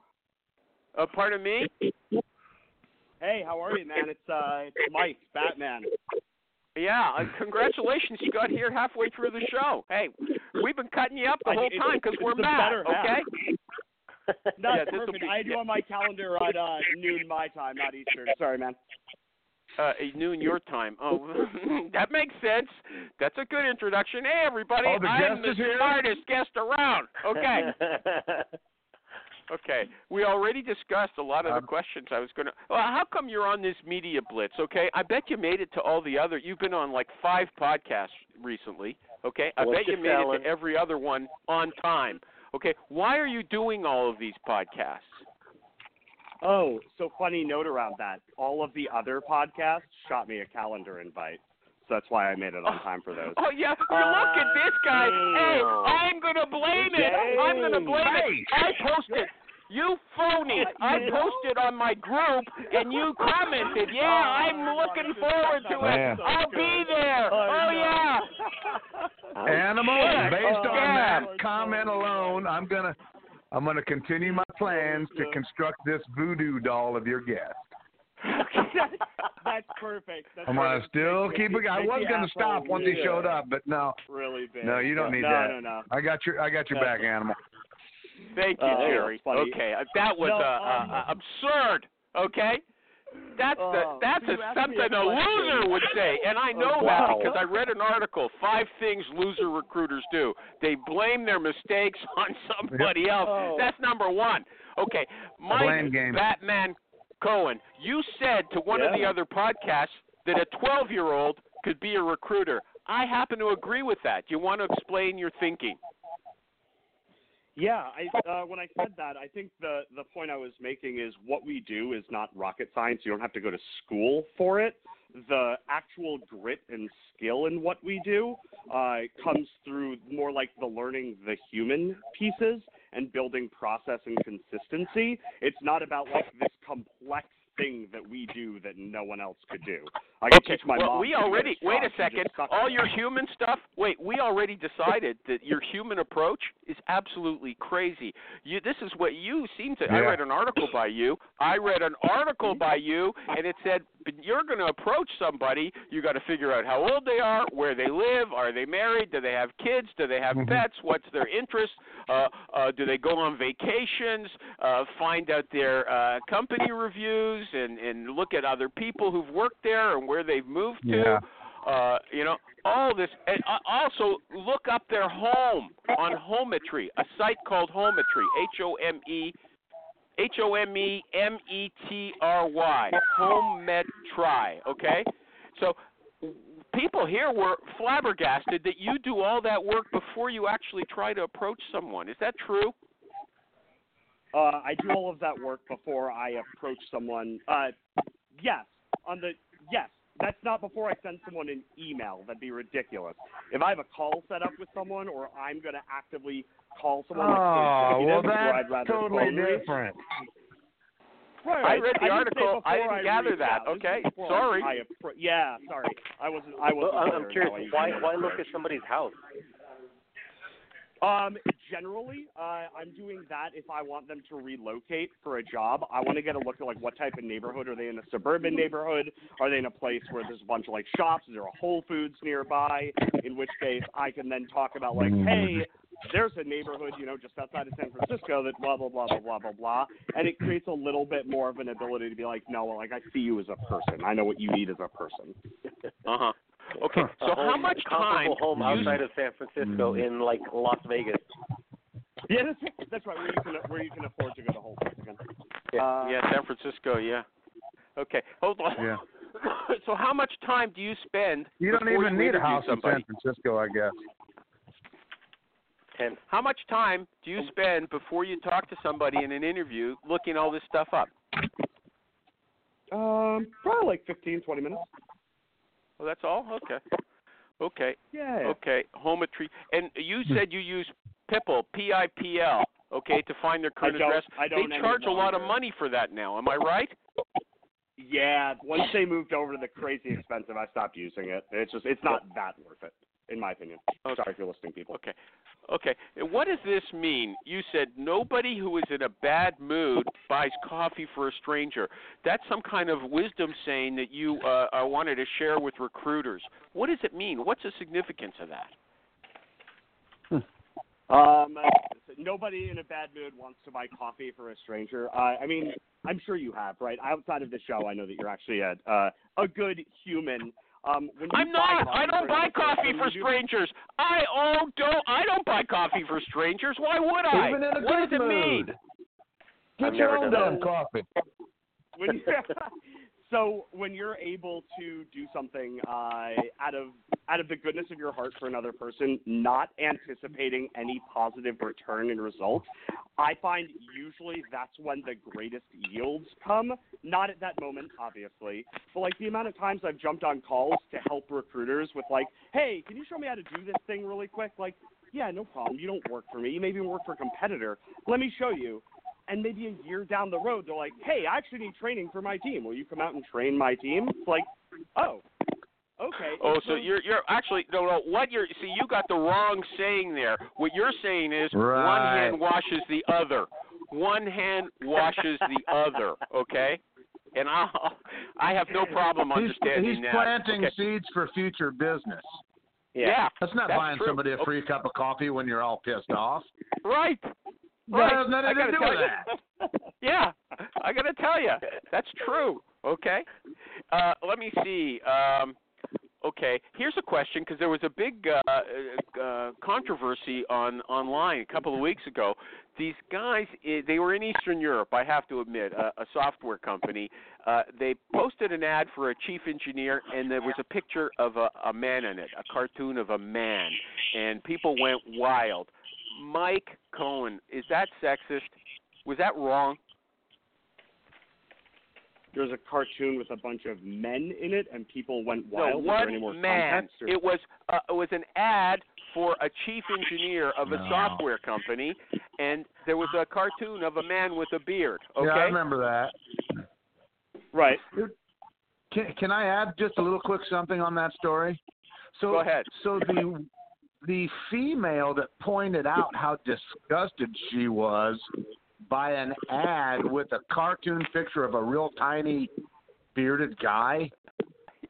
Uh, pardon me. Hey, how are you, man? It's uh, it's Mike, Batman. Yeah, uh, congratulations. You got here halfway through the show. Hey, we've been cutting you up the whole time because we're mad. Okay. No, Yeah, perfect. be- I had you on my calendar at uh, noon my time, not Eastern. Sorry, man. Uh, noon your time. Oh, that makes sense. That's a good introduction. Hey, everybody, Oh, the I'm the smartest guest around. Okay. Okay, we already discussed a lot of the Um, questions I was going to. Well, how come you're on this media blitz? Okay, I bet you made it to all the other. You've been on like five podcasts recently. Okay, I What's bet you your made it to every other one on time. Okay, why are you doing all of these podcasts? Oh, so funny note around that. All of the other podcasts shot me a calendar invite. So that's why I made it on oh, time for those. Oh yeah, you look at this guy. Hey, uh, I'm gonna blame it. I'm gonna blame it. I posted. You phony! Oh, I posted on my group and you commented. Yeah, oh, I'm looking forward to it. I'll be there. Oh, oh yeah. Animal, based on that comment alone, I'm gonna I'm gonna continue my plans to construct this voodoo doll of your guest. That's perfect. That's I'm gonna perfect. still Make keep it. I was gonna stop once he showed up, but no, Really big. no, you don't need no, that. No, no, I got your I got your No. back, animal. Thank you, Uh, Jerry. funny. Okay, uh, that was No, uh, um, uh, absurd. Okay. That's the Uh, that's a, you asked me something a a loser would say, and I know Wow. that because I read an article. Five things loser recruiters do: they blame their mistakes on somebody else. Oh. That's number one. Okay, Mike. Batman Cohen, you said to one of the other podcasts that a 12-year-old could be a recruiter. I happen to agree with that. Do you want to explain your thinking? Yeah, I uh, when I said that, I think the the point I was making is what we do is not rocket science. You don't have to go to school for it. The actual grit and skill in what we do uh, comes through more like the learning the human pieces and building process and consistency. It's not about like this complex thing that we do that no one else could do. I can Okay. teach my well, mom. we already wait a second. All your it. human stuff. Wait, we already decided that your human approach is absolutely crazy. You, this is what you seem to. I read an article by you. I read an article by you, and it said you're going to approach somebody. You got to figure out how old they are, where they live, are they married, do they have kids, do they have Mhm. pets, what's their interest, uh, uh, do they go on vacations, uh, find out their uh, company reviews, and and look at other people who've worked there and where they've moved to Yeah. uh, you know, all this, and uh, also look up their home on Homemetry, a site called Homemetry, H O M E, H O M E M E T R Y, Homemetry. Okay, so people here were flabbergasted that you do all that work before you actually try to approach someone. Is that true? Uh, I do all of that work before I approach someone. Uh, yes, on the yes. That's not before I send someone an email. That'd be ridiculous. If I have a call set up with someone, or I'm going to actively call someone, Oh, well, executive, where I'd that's totally different. Right, I read the didn't article. I didn't gather reach that. out. Okay, sorry. I appro- yeah, sorry. I wasn't. I wasn't. I'm, clear I'm curious. how Why usually why look at somebody's house? Um, generally, uh, I'm doing that if I want them to relocate for a job. I want to get a look at like what type of neighborhood are they in a suburban neighborhood? Are they in a place where there's a bunch of like shops? Is there a Whole Foods nearby? In which case, I can then talk about like, hey, there's a neighborhood, you know, just outside of San Francisco that blah blah blah blah blah blah blah, and it creates a little bit more of an ability to be like, no, like I see you as a person. I know what you need as a person. Uh huh. Okay, A so how much time? comparable home do you outside of San Francisco Mm. in like Las Vegas? Yeah, that's, that's right. Where you can where you can afford to go to Whole Foods again. Uh, yeah, San Francisco. Yeah. Okay, hold on. Yeah. so how much time do you spend? You don't before even you need a interview house in? San Francisco, I guess. Ten. How much time do you spend before you talk to somebody in an interview, looking all this stuff up? Um, probably like fifteen, twenty minutes. Well, that's all. Okay. Okay. Yeah. Okay. Homemetry. And you said you use Pipl, P-I-P-L. Okay, to find their current I address. I don't they charge a lot of money for that now. Am I right? Yeah. Once they moved over to the crazy expensive, I stopped using it. It's just it's not that worth it, in my opinion. Okay. Sorry if you're listening, people. Okay. Okay. And What does this mean? You said nobody who is in a bad mood buys coffee for a stranger. That's some kind of wisdom saying that you uh, uh, wanted to share with recruiters. What does it mean? What's the significance of that? Um, nobody in a bad mood wants to buy coffee for a stranger. Uh, I mean, I'm sure you have, right? Outside of the show, I know that you're actually a uh, a good human. Um, when you I'm buy not. I don't buy coffee person, for you do- strangers. I oh don't. I don't buy coffee for strangers. Why would I? Even in a what good does it mean? mood. Get I've your own damn coffee. when you, so when you're able to do something uh, out of out of the goodness of your heart for another person, not anticipating any positive return in results, I find usually that's when the greatest yields come. Not at that moment, obviously, but like the amount of times I've jumped on calls to help recruiters with like, "Hey, can you show me how to do this thing really quick?" Like, yeah, no problem. You don't work for me. You maybe work for a competitor. Let me show you and maybe a year down the road they're like, "Hey, I actually need training for my team. Will you come out and train my team?" It's like, "Oh, okay." Oh, It's so you're you're actually no no. What you're see, you got the wrong saying there. What you're saying is one hand washes the other. One hand washes the other. Okay. And I I have no problem He's, understanding he's that. planting okay. seeds for future business. Yeah. That's not That's buying true. somebody a Okay. free cup of coffee when you're all pissed off. Right. That Right. has nothing I to do tell with you. that. yeah, I got to tell you, that's true. Okay, uh, let me see. Um, okay, here's a question because there was a big uh, uh, controversy on online a couple of weeks ago. These guys, eh, they were in Eastern Europe. I have to admit, a, a software company. Uh, they posted an ad for a chief engineer, and there was a picture of a, a man in it, a cartoon of a man, and people went wild. Mike Cohen, is that sexist? Was that wrong? There's a cartoon with a bunch of men in it, and people went wild. No, Is there any more one man. or- It was uh, it was an ad for a chief engineer of a No. software company, and there was a cartoon of a man with a beard. Okay. Yeah, I remember that. right. Can, can I add just a little quick something on that story? So, Go ahead. So the the female that pointed out how disgusted she was by an ad with a cartoon picture of a real tiny bearded guy.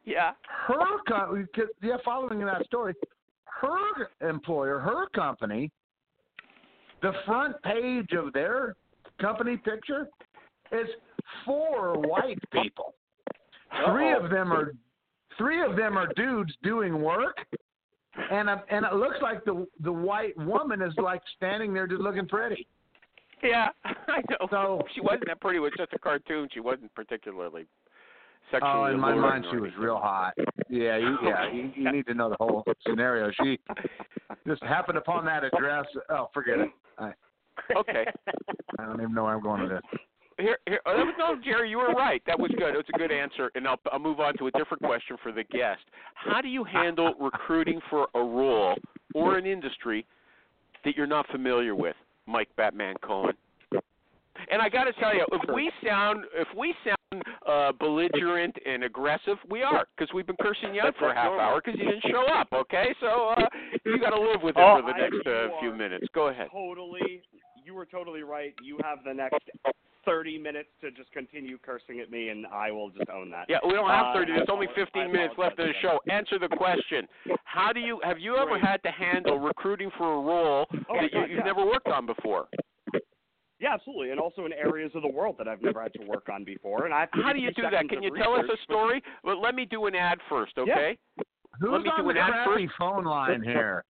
Yeah. Her company, yeah, following that story, her employer, her company, the front page of their company picture is four white people. 3 Uh-oh. of them are three of them are dudes doing work, and a, and it looks like the the white woman is like standing there just looking pretty. Yeah, I know. So- she wasn't that pretty. It was just a cartoon. She wasn't particularly sexually Oh, in my mind, she was real hot. Yeah, you, yeah, you, you need to know the whole scenario. She just happened upon that address. Oh, forget it. I, Okay. I don't even know where I'm going with this. Here, here. Oh, no, Jerry, you were right. That was good. It was a good answer, and I'll, I'll move on to a different question for the guest. How do you handle recruiting for a role or an industry that you're not familiar with, Mike Batman Cohen? And I got to tell you, if we sound if we sound uh, belligerent and aggressive, we are because we've been cursing you out for a half hour because you didn't show up. Okay, so uh, you got to live with it Oh, for the I- next uh, few minutes. Go ahead. Totally. You were totally right. You have the next 30 minutes to just continue cursing at me, and I will just own that. Yeah, we don't have Uh, 30. There's only 15 minutes left of the show. Answer the question. How do you have you ever had to handle recruiting for a role Oh, that you, God, you've yeah. never worked on before? Yeah, absolutely, and also in areas of the world that I've never had to work on before. And I have to How do you do that? Can of you tell us a story? But let me do an ad first, okay? Yeah. Who's Let me on do the an ad first. phone line here?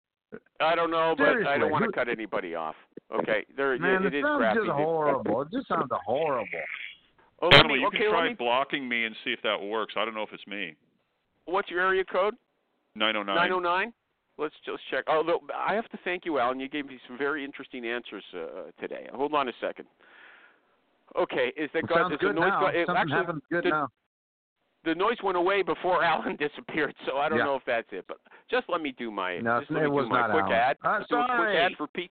I don't know, but I don't want to cut anybody off. Okay, there Man, it it is sounds crappy. just horrible. It just sounds horrible. Oh, let me, you okay, can let try me. blocking me and see if that works. I don't know if it's me. What's your area code? 909. 909. Let's just check. Although I have to thank you, Alan. You gave me some very interesting answers uh, today. Hold on a second. Okay, is that It got sounds is the good noise now. got- it Something actually, good the, now. the noise went away before Alan disappeared, so I don't Yeah. know if that's it. But just let me do my No, just let me it was do my not quick Alan. ad. I'm Let's do a quick sorry. ad for Pete.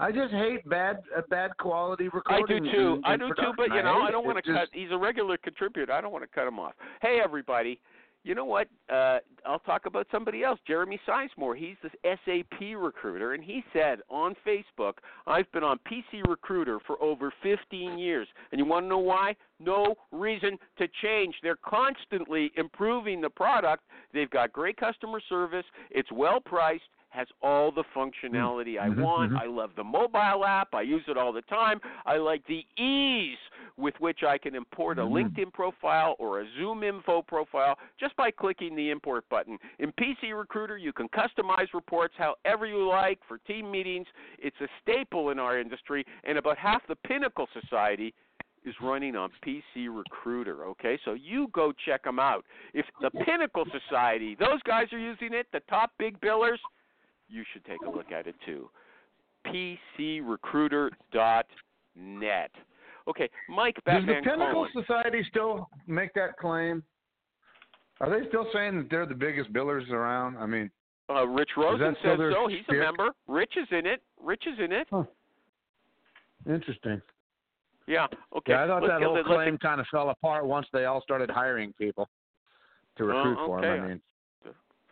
I just hate bad uh, bad quality recruiters. I do too. and- I and do too. But you know, hate I don't want to cut. just- He's a regular contributor. I don't want to cut him off. Hey, everybody. You know what? Uh, I'll talk about somebody else. Jeremy Sizemore. He's the SAP recruiter, and he said on Facebook, "I've been on PC Recruiter for over 15 years, and you want to know why? No reason to change. They're constantly improving the product. They've got great customer service. It's well priced." Has all the functionality I Mhm, want. mhm. I love the mobile app. I use it all the time. I like the ease with which I can import a Mhm. LinkedIn profile or a ZoomInfo profile just by clicking the import button. In PC Recruiter, you can customize reports however you like for team meetings. It's a staple in our industry, and about half the Pinnacle Society is running on PC Recruiter. Okay, so you go check them out. If the Pinnacle Society, those guys are using it, the top big billers, you should take a look at it too. PCRecruiter.net. Okay, Mike Does the Batman Pinnacle Cohen. Society still make that claim? Are they still saying that they're the biggest billers around? I mean, Uh, Rich Rosen says so. He's a member. Rich is in it. Rich is in it. interesting. Yeah. Okay. Yeah, I thought Let's that whole claim kind of fell apart once they all started hiring people to recruit Oh, for them. okay. I mean,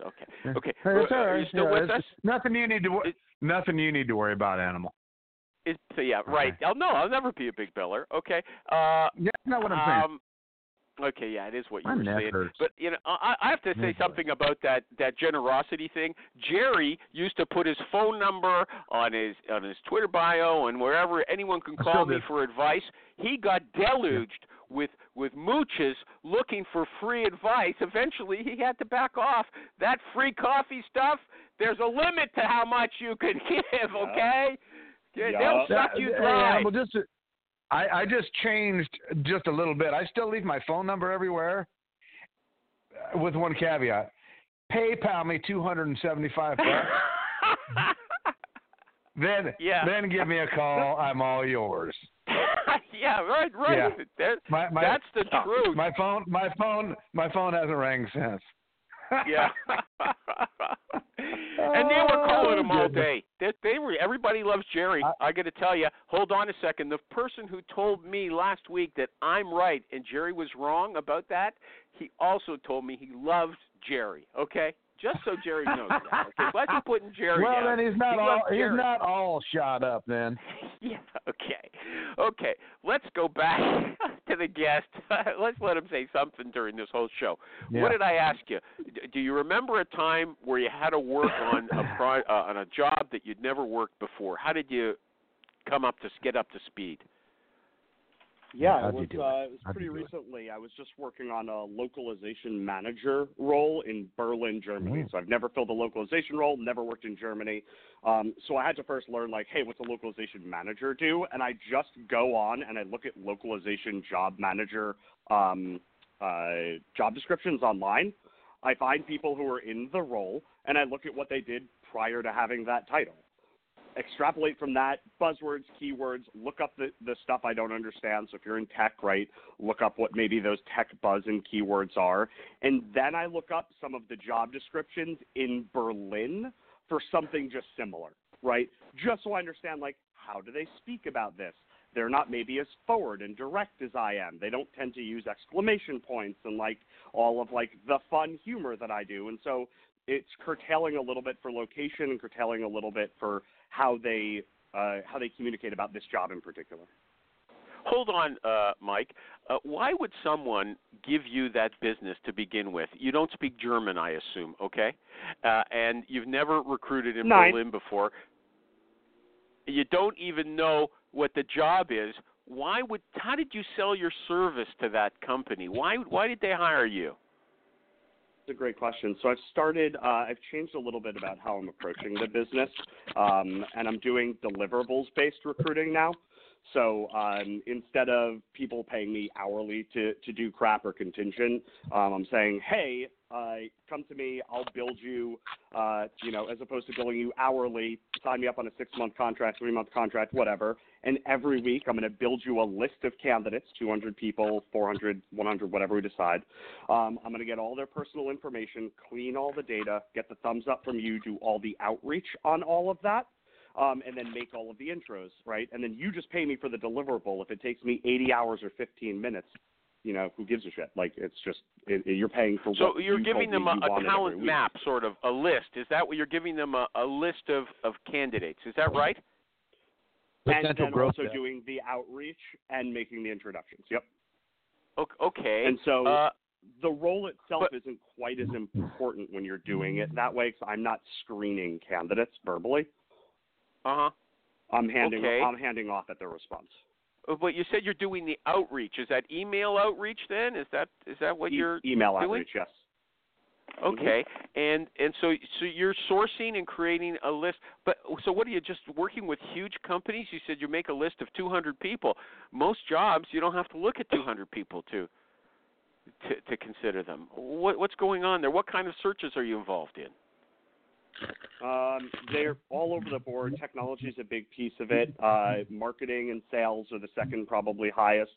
Okay. Okay. Hey, Are you still Yeah, with us? Nothing you need to wor- nothing you need to worry about, animal. So yeah, right. Oh, no, I'll never be a big biller. Okay. Uh, Yeah, that's not what I'm saying. um, Okay, yeah, it is what you My were saying. hurts. But you know, I, I have to say something about that that generosity thing. Jerry used to put his phone number on his on his Twitter bio and wherever anyone can call me for advice. He got deluged with with mooches looking for free advice. Eventually, he had to back off. That free coffee stuff. There's a limit to how much you can give. Okay. Yeah, They'll suck That- you hey, dry. Animal, just I, I just changed just a little bit. I still leave my phone number everywhere, uh, with one caveat: PayPal me two hundred and seventy-five bucks. then, Yeah. then give me a call. I'm all yours. yeah, right, right. Yeah. That- My, my, that's the uh, truth. My phone, my phone, my phone hasn't rang since. yeah. and they were calling oh, him all Oh, day. They, they were. Everybody loves Jerry. I- I got to tell you. Hold on a second. The person who told me last week that I'm right and Jerry was wrong about that, he also told me he loved Jerry. Okay, just so Jerry knows that. Okay, I keep putting Jerry well, down. then he's not He all he's Jerry. not all shot up. Then Yeah. Okay. Okay. Let's go back to the guest. Let's let him say something during this whole show. Yeah. What did I ask you? Do you remember a time where you had to work on a pro- uh, on a job that you'd never worked before? How did you come up to get up to speed? Yeah, How'd it was, uh, it was How'd pretty do it? recently. I was just working on a localization manager role in Berlin, Germany. Mm. So I've never filled a localization role, never worked in Germany. Um, so I had to first learn, like, hey, what's a localization manager do? And I just go on and I look at localization job manager um, uh, job descriptions online. I find people who are in the role and I look at what they did prior to having that title extrapolate from that buzzwords, keywords, look up the, the stuff I don't understand. So if you're in tech, right, look up what maybe those tech buzz and keywords are. And then I look up some of the job descriptions in Berlin for something just similar, right? Just so I understand, like, how do they speak about this? They're not maybe as forward and direct as I am. They don't tend to use exclamation points and like all of like the fun humor that I do. And so it's curtailing a little bit for location and curtailing a little bit for how they uh, how they communicate about this job in particular. Hold on, uh, Mike. Uh, why would someone give you that business to begin with? You don't speak German, I assume, okay? Uh, and you've never recruited in Nine. Berlin before. You don't even know what the job is. Why would? How did you sell your service to that company? Why? Why did they hire you? A great question. So I've started, uh, I've changed a little bit about how I'm approaching the business, um, and I'm doing deliverables based recruiting now. So um, instead of people paying me hourly to, to do crap or contingent, um, I'm saying, hey, uh, come to me, I'll build you, uh, you know, as opposed to billing you hourly, sign me up on a six month contract, three month contract, whatever. And every week I'm going to build you a list of candidates, 200 people, 400, 100, whatever we decide. Um, I'm going to get all their personal information, clean all the data, get the thumbs up from you, do all the outreach on all of that um, and then make all of the intros, right? And then you just pay me for the deliverable. If it takes me 80 hours or 15 minutes, you know, who gives a shit? Like it's just it, it- you're paying for. So what you're you giving them a, a talent map, sort of a list. Is that what you're giving them a, a list of of candidates? Is that right? And then also doing the outreach and making the introductions. Yep. Okay. And so uh, the role itself isn't quite as important when you're doing it that way because I'm not screening candidates verbally. Uh huh. I'm handing Okay. I'm handing off at their response. Uh, But you said you're doing the outreach. Is that email outreach then? Is that is that what E- you're email doing? outreach, yes. Okay, and and so so you're sourcing and creating a list. But so what are you just working with huge companies? You said you make a list of 200 people. Most jobs you don't have to look at 200 people to to, to consider them. What what's going on there? What kind of searches are you involved in? Um, they're all over the board. Technology is a big piece of it. Uh, marketing and sales are the second probably highest,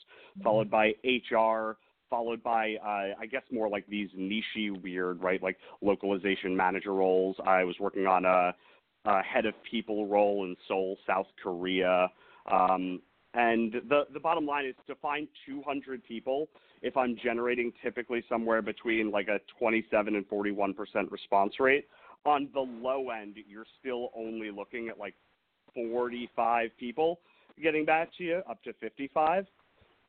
followed by HR, followed by uh, I guess more like these nichey weird right like localization manager roles. I was working on a, a head of people role in Seoul, South Korea. Um, and the the bottom line is to find 200 people. If I'm generating typically somewhere between like a 27 and 41 percent response rate, on the low end, you're still only looking at like 45 people getting back to you, up to 55.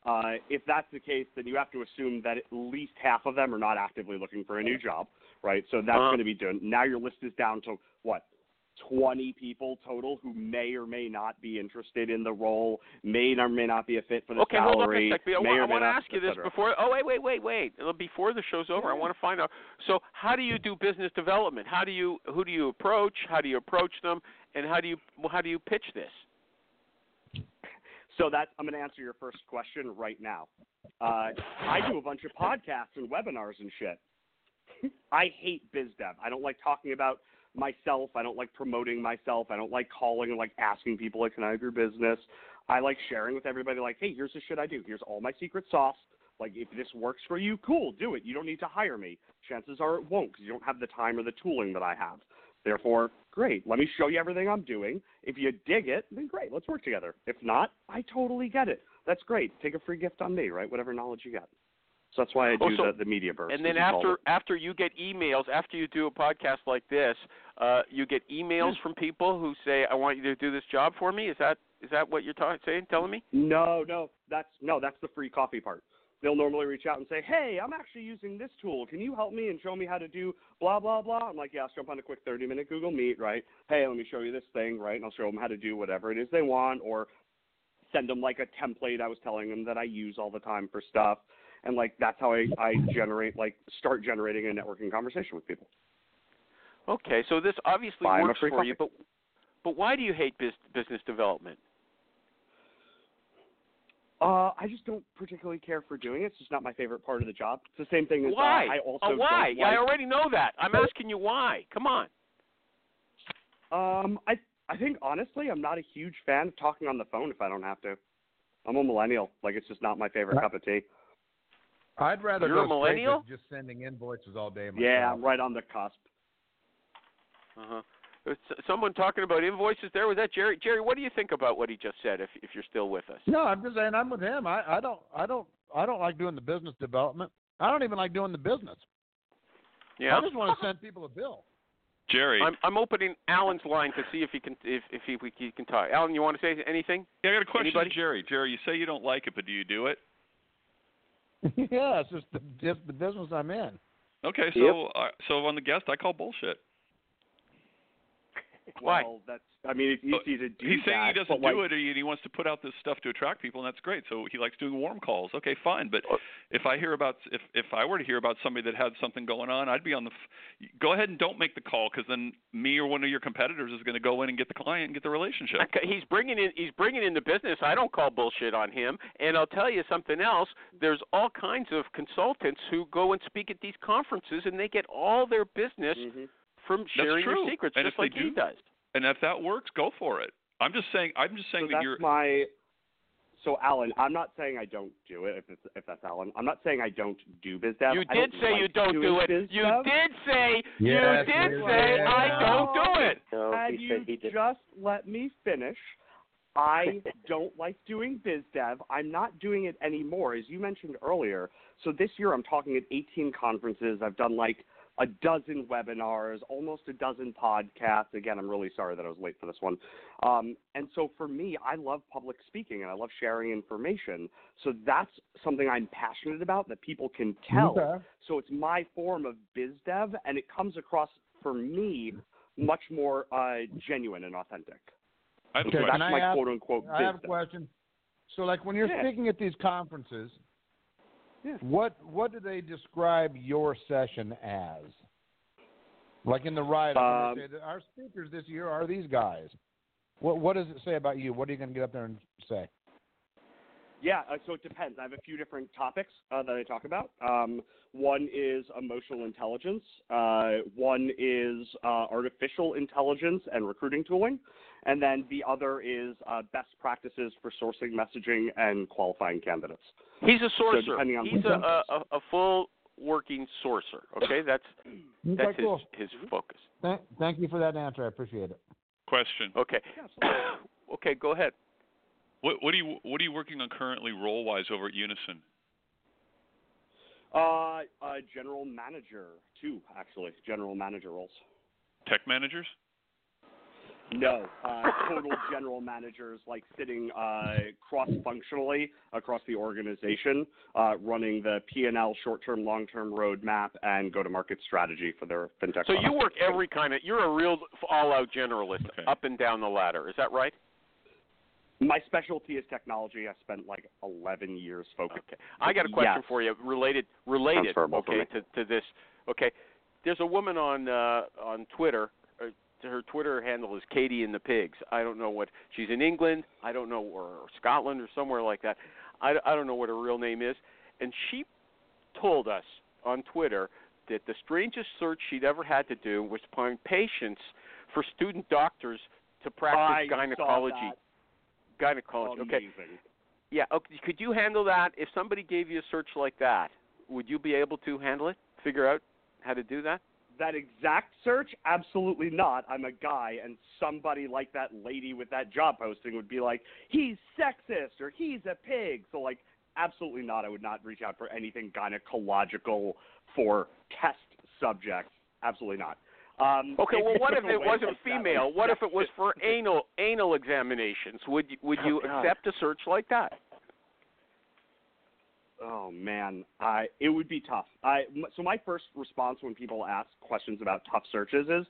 Uh, if that's the case, then you have to assume that at least half of them are not actively looking for a new job, right? So that's Uh-huh. going to be done. Now your list is down to what? 20 people total who may or may not be interested in the role, may or may not be a fit for the okay, hold on salary. a second. I I want to ask you this before. Oh wait, wait, wait, wait. Uh, Before the show's over, I want to find out. So, how do you do business development? How do you who do you approach? How do you approach them? And how do you how do you pitch this? So that's I'm going to answer your first question right now. Uh, I do a bunch of podcasts and webinars and shit. I hate biz dev. I don't like talking about myself. I don't like promoting myself. I don't like calling and like asking people like, "Can I have your business?" I like sharing with everybody like, "Hey, here's the shit I do. Here's all my secret sauce. Like, if this works for you, cool, do it. You don't need to hire me. Chances are it won't because you don't have the time or the tooling that I have. Therefore, great. Let me show you everything I'm doing. If you dig it, then great. Let's work together. If not, I totally get it. That's great. Take a free gift on me, right? Whatever knowledge you got. So that's why I do Oh, so- the, the media burst. and then as you called after after you get emails, after you do a podcast like this, uh, you get emails from people who say, "I want you to do this job for me." Is that is that what you're ta- saying? Telling me? No, no, that's no, that's the free coffee part. They'll normally reach out and say, "Hey, I'm actually using this tool. Can you help me and show me how to do blah blah blah?" I'm like, "Yeah, let's jump on a quick 30-minute Google Meet, right? Hey, let me show you this thing, right?" And I'll show them how to do whatever it is they want, or send them like a template I was telling them that I use all the time for stuff, and like that's how I I generate like start generating a networking conversation with people. Okay, so this obviously Buy works for you, but but why do you hate bus- business development? Uh, I just don't particularly care for doing it. It's just not my favorite part of the job. It's the same thing as Why? Uh, I also oh, why? don't Yeah, I already know that. I'm asking you why. Come on. Um, I I think honestly, I'm not a huge fan of talking on the phone if I don't have to. I'm a millennial. Like it's just not my favorite cup of tea. I'd rather You're a go straight millennial? just sending invoices all day. Myself. Yeah, I'm right on the cusp. Uh huh. Someone talking about invoices there was that Jerry. Jerry, what do you think about what he just said? If if you're still with us. No, I'm just saying I'm with him. I, I don't I don't I don't like doing the business development. I don't even like doing the business. Yeah. I just want to send people a bill. Jerry. I'm I'm opening Alan's line to see if he can if if he, he can talk. Alan, you want to say anything? yeah, I got a question Anybody? Jerry. Jerry, you say you don't like it, but do you do it? yeah, it's just the just the business I'm in. Okay, so Yep. uh, so on the guest, I call bullshit. Why? Well, that's. I mean, it's easy to do He's saying he doesn't do like, it, and he wants to put out this stuff to attract people, and that's great. So he likes doing warm calls. Okay, fine. But if I hear about if if I were to hear about somebody that had something going on, I'd be on the. F- go ahead and don't make the call because then me or one of your competitors is going to go in and get the client and get the relationship. Okay, He's bringing in he's bringing in the business. I don't call bullshit on him. And I'll tell you something else. There's all kinds of consultants who go and speak at these conferences, and they get all their business mhm. From sharing true. your secrets, And just if they like he does. And if that works, go for it. I'm just saying. I'm just saying So that that's you're. my. So Alan, I'm not saying I don't do it. If it's, if that's Alan, I'm not saying I don't do biz dev. You I did say like you don't do it. You did say Yes, you did yes, say yes. I don't do it. No, Had he you said he did. just let me finish, I don't like doing biz dev. I'm not doing it anymore, as you mentioned earlier. So this year I'm talking at 18 conferences. I've done like a dozen webinars, almost a dozen podcasts. Again, I'm really sorry that I was late for this one. Um, and so for me, I love public speaking and I love sharing information. So that's something I'm passionate about that people can tell. Okay. So it's my form of biz dev, and it comes across for me much more uh, genuine and authentic. I have a Okay, So question. that's my ask- quote unquote I have a biz dev. question. So, like when you're Yeah. speaking at these conferences, Yeah. what what do they describe your session as? Like in the up, Um, they say that our speakers this year are these guys. What what does it say about you? What are you going to get up there and say? Yeah, uh, so it depends. I have a few different topics uh, that I talk about. Um, one is emotional intelligence. Uh, one is uh, artificial intelligence and recruiting tooling, and then the other is uh, best practices for sourcing, messaging, and qualifying candidates. He's a So sourcer. depending on He's a, a a full working sorcerer. Okay, that's Okay, that's his cool. his focus. Thank, thank you for that answer. I appreciate it. Question. Okay. okay, go ahead. What what are you what are you working on currently role wise over at Unison? Uh, uh, general manager, two actually, general manager roles. Tech managers? No, uh, total general managers, like sitting uh, cross-functionally across the organization, uh, running the P&L short-term, long-term roadmap and go-to-market strategy for their fintech. So you work every kind of. You're a real all-out generalist, Okay. up and down the ladder. Is that right? My specialty is technology. I spent like 11 years focused. Okay. I got a question Yes. for you related related okay to to this. Okay. There's a woman on uh on Twitter her Twitter handle is Katie and the Pigs. I don't know what she's in England. I don't know or, or Scotland or somewhere like that. I, I don't know what her real name is. And she told us on Twitter that the strangest search she'd ever had to do was to find patients for student doctors to practice I gynecology. Gynecology. that. Okay. Yeah. Okay. Could you handle that? If somebody gave you a search like that, would you be able to handle it? Figure out how to do that? That exact search? Absolutely not. I'm a guy, and somebody like that lady with that job posting would be like, he's sexist or he's a pig. So, like, absolutely not. I would not reach out for anything gynecological for test subjects. Absolutely not. Um, Okay. Well, what if it wasn't female? What if it was for anal anal examinations? Would you, would Oh, you God. accept a search like that? Oh man, I it would be tough. I so my first response when people ask questions about tough searches is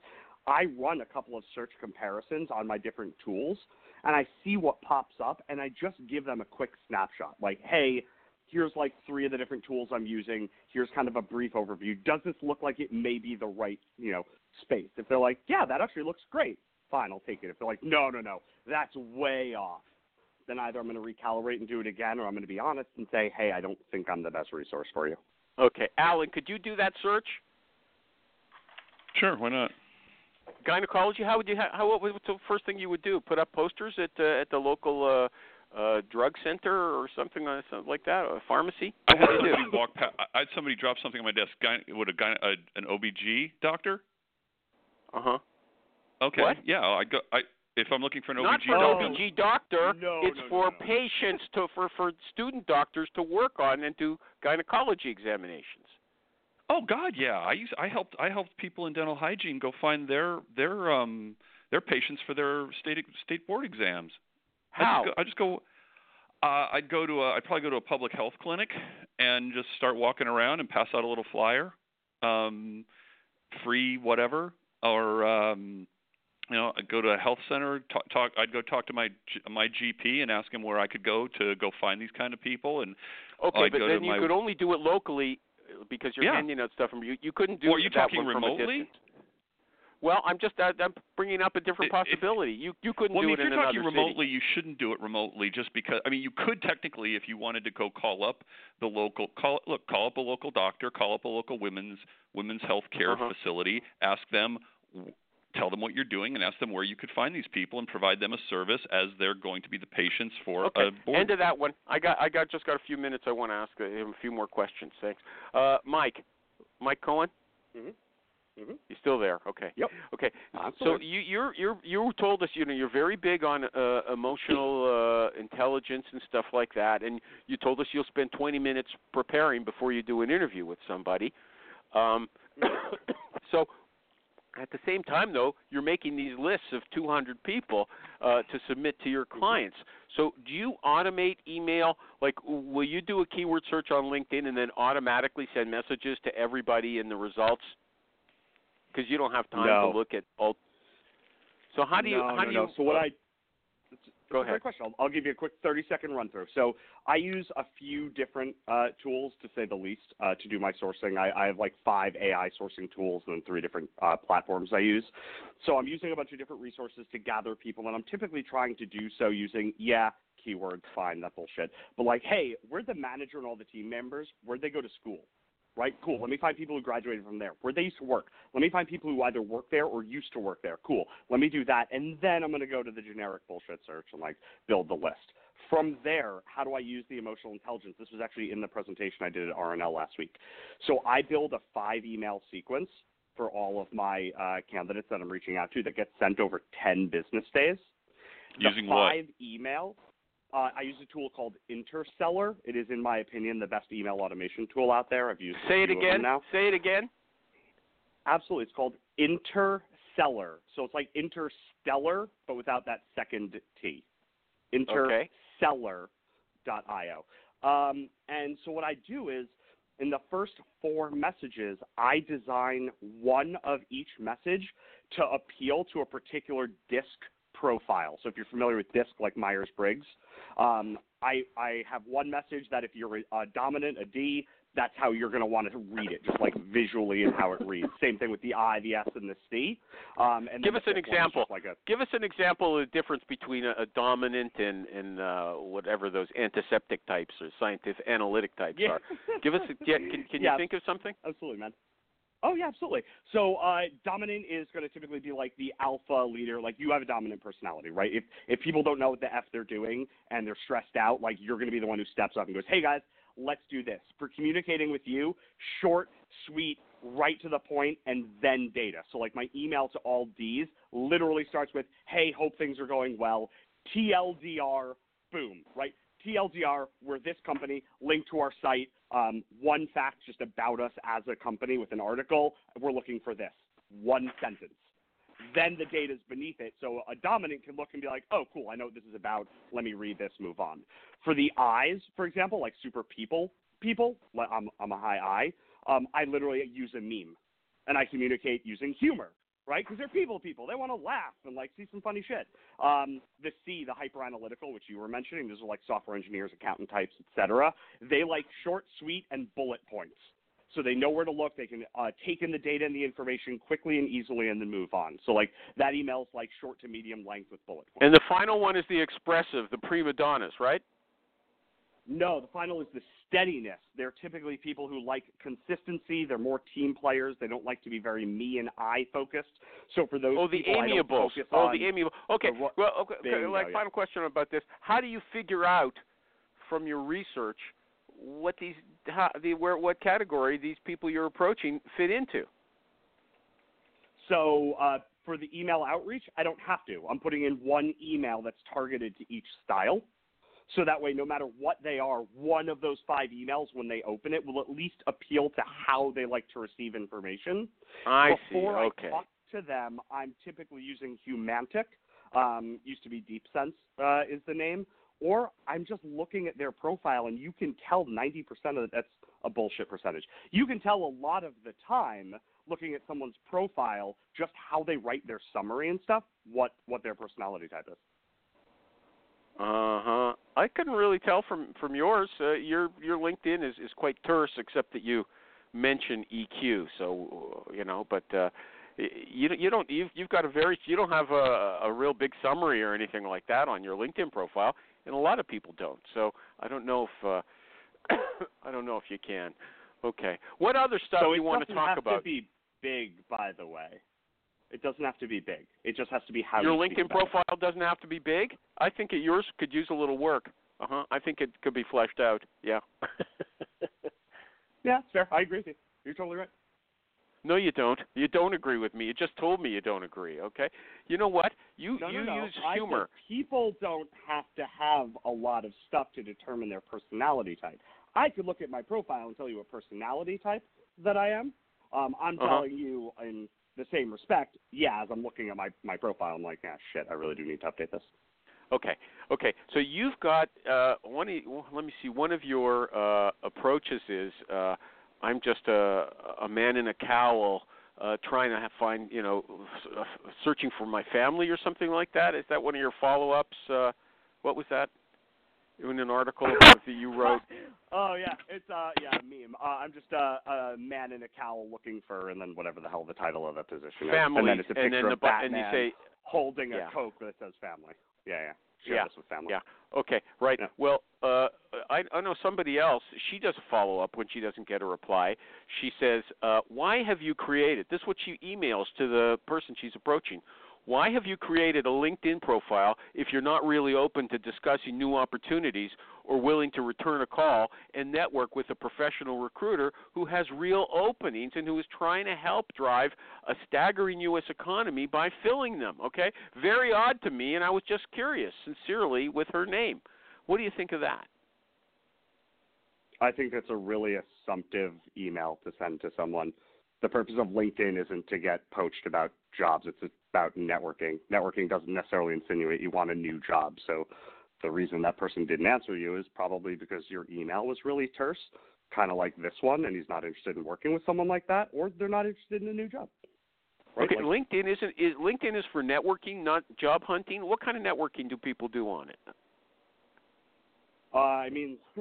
I run a couple of search comparisons on my different tools and I see what pops up and I just give them a quick snapshot. Like, hey, here's like three of the different tools I'm using. Here's kind of a brief overview. Does this look like it may be the right, you know, space? If they're like, yeah, that actually looks great, fine, I'll take it. If they're like, no, no, no, that's way off, then either I'm going to recalibrate and do it again, or I'm going to be honest and say, hey, I don't think I'm the best resource for you. Okay. Alan, could you do that search? Sure, why not? Gynecology? How would you? ha- How what was the first thing you would do? Put up posters at uh, at the local uh, uh, drug center or something, uh, something like that, a pharmacy? I What had would somebody walk past. I had somebody drop something on my desk. Guy, would a guy, a, an OBG doctor? Uh huh. Okay. What? Yeah, I go. I if I'm looking for an Not OBG for an doctor. OBG doctor. No, it's no, for no. patients to for for student doctors to work on and do gynecology examinations. Oh God, yeah. I used I helped I helped people in dental hygiene go find their their um their patients for their state state board exams. How? I just go, I just go uh, I'd go to a I'd probably go to a public health clinic and just start walking around and pass out a little flyer, um, free whatever, or um, you know I'd go to a health center talk, talk I'd go talk to my G- my GP and ask him where I could go to go find these kind of people and Okay, I'd but then you my- could only do it locally uh, because you're Yeah. handing out stuff from you. You couldn't do Or are you that talking one from a remotely? Well, I'm just uh, I'm bringing up a different If- if- possibility. You you couldn't Well, I do mean, it if in you're talking city. remotely, you shouldn't do it remotely just because. I mean, you could technically, if you wanted to go call up the local, call look, call up a local doctor, call up a local women's women's health care Uh-huh. facility, ask them, tell them what you're doing, and ask them where you could find these people, and provide them a service as they're going to be the patients for Okay. a board. End of that one. I got I got just got a few minutes. I want to ask uh, him a few more questions. Thanks. Uh, Mike, Mike Cohen. Mhm. Mhm. You still there? Okay. Yep. Okay. I'm So you you're you're you told us you know you're very big on uh, emotional uh, intelligence and stuff like that, and you told us you'll spend 20 minutes preparing before you do an interview with somebody. Um, So at the same time, though, you're making these lists of 200 people uh, to submit to your clients. So, do you automate email? Like, will you do a keyword search on LinkedIn and then automatically send messages to everybody in the results? Because you don't have time No. to look at all. So, how do you? No, how no, do no. you? So what I Go ahead. Great question. I'll, I'll give you a quick 30 second run through. So I use a few different uh, tools, to say the least, uh, to do my sourcing. I, I have like five AI sourcing tools and three different uh, platforms I use. So I'm using a bunch of different resources to gather people, and I'm typically trying to do so using, yeah, keywords, fine, that bullshit. But like, hey, where'd the manager and all the team members, where'd they go to school? Right? Cool. Let me find people who graduated from there. Where they used to work. Let me find people who either work there or used to work there. Cool. Let me do that, and then I'm going to go to the generic bullshit search and like build the list. From there, how do I use the emotional intelligence? This was actually in the presentation I did at RNL last week. So I build a five email sequence for all of my uh, candidates that I'm reaching out to that gets sent over 10 business days. The Using what? five email uh, I use a tool called Interseller. It is, in my opinion, the best email automation tool out there. I've used Say it few of them again. now. Say it again. Absolutely, it's called Interseller. So it's like interstellar, but without that second T. Okay. Interseller.io. Um, and so what I do is, in the first four messages, I design one of each message to appeal to a particular DISC profile. So if you're familiar with DISC like Myers Briggs, um, I, I have one message that if you're a, dominant, a D, that's how you're going to want to read it, just like visually and how it reads. Same thing with the I, the S, and the C. Um, and Give us an fifth one is example. Like a, Give us an example of the difference between a, a dominant and, and uh, whatever those antiseptic types or scientific analytic types Yeah. are. Give us. A, yeah, can can Yeah. you think of something? Absolutely, man. Oh yeah, absolutely. So uh, dominant is going to typically be like the alpha leader. Like you have a dominant personality, right? If if people don't know what the f they're doing and they're stressed out, like you're going to be the one who steps up and goes, "Hey guys, let's do this." For communicating with you, short, sweet, right to the point, and then data. So like my email to all D's literally starts with, "Hey, hope things are going well." TLDR, boom, right? TLDR, we're this company, link to our site, um, one fact just about us as a company with an article. We're looking for this. One sentence. Then the data's beneath it. So a dominant can look and be like, oh, cool, I know what this is about. Let me read this, move on. For the eyes, for example, like super people, people, I'm, I'm a high I, um, I literally use a meme. And I communicate using humor right? Because they're people people. They want to laugh and like see some funny shit. Um, the C, the hyper analytical, which you were mentioning, these are like software engineers, accountant types, etc. They like short, sweet, and bullet points. So they know where to look. They can uh, take in the data and the information quickly and easily, and then move on. So like that email's like short to medium length with bullet points. And the final one is the expressive, the prima donnas, right? No, the final is the steadiness. They're typically people who like consistency. They're more team players. They don't like to be very me and I focused. So for those Oh, the people, amiables. Oh, on the amiable. Okay. what- Well, okay. okay, like yeah. final question about this: How do you figure out from your research what these, how, the where, what category these people you're approaching fit into? So uh, for the email outreach, I don't have to. I'm putting in one email that's targeted to each style. So that way, no matter what they are, one of those five emails, when they open it, will at least appeal to how they like to receive information. I Before see. Okay. I talk to them, I'm typically using Humantic. Um, used to be Deep Sense uh, is the name. Or I'm just looking at their profile, and you can tell 90% of it, that's a bullshit percentage. You can tell a lot of the time looking at someone's profile, just how they write their summary and stuff, what what their personality type is. Uh huh. I couldn't really tell from from yours. Uh, your your LinkedIn is is quite terse, except that you mention EQ. So uh, you know, but uh, you you don't you've you've got a very you don't have a a real big summary or anything like that on your LinkedIn profile, and a lot of people don't. So I don't know if uh, I don't know if you can. Okay. What other stuff so do it you want to doesn't talk have about? to be big, by the way. It doesn't have to be big. It just has to be how Your LinkedIn about it. profile doesn't have to be big. I think it, yours could use a little work. Uh huh. I think it could be fleshed out. Yeah. Yeah, fair. I agree with you. You're totally right. no, you don't. You don't agree with me. You just told me you don't agree. Okay. You know what? You No, you no, no. use humor. people don't have to have a lot of stuff to determine their personality type. I could look at my profile and tell you what personality type that I am. Um, I'm Uh-huh. telling you in the same respect. Yeah, as I'm looking at my my profile, I'm like, ah, shit, I really do need to update this. Okay. Okay. So you've got uh, one. Let me see. One of your uh, approaches is uh, I'm just a, a man in a cowl uh, trying to find, you know, uh, searching for my family or something like that. Is that one of your follow-ups? Uh, what was that? In an article that you wrote. oh yeah, it's uh yeah a meme. Uh, I'm just a, a man in a cowl looking for, and then whatever the hell the title of the position is, Family, and then it's a and picture then of the and Batman you say holding yeah. a Coke that says family. Yeah, yeah. Share Yeah, this with family. Yeah. Okay. Right. Yeah. Well, uh, I, I know somebody else. She does a follow up when she doesn't get a reply. She says, uh, "Why have you created?" This is what she emails to the person she's approaching. Why have you created a LinkedIn profile if you're not really open to discussing new opportunities or willing to return a call and network with a professional recruiter who has real openings and who is trying to help drive a staggering U.S. economy by filling them? Okay? Very odd to me, and I was just curious, sincerely, with her name. What do you think of that? I think that's a really assumptive email to send to someone. The purpose of LinkedIn isn't to get poached about jobs. It's about networking. Networking doesn't necessarily insinuate you want a new job. So the reason that person didn't answer you is probably because your email was really terse, kind of like this one, and he's not interested in working with someone like that, or they're not interested in a new job. Right? Okay, Like, LinkedIn isn't is LinkedIn is for networking, not job hunting. What kind of networking do people do on it? Uh, I mean,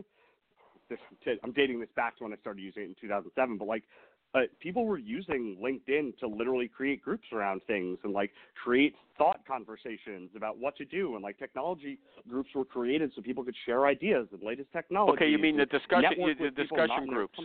this, I'm dating this back to when I started using it in 2007, but like, uh, people were using LinkedIn to literally create groups around things and like create thought conversations about what to do, and like technology groups were created so people could share ideas and latest technology. Okay, you mean the discussion the with people not discussion groups?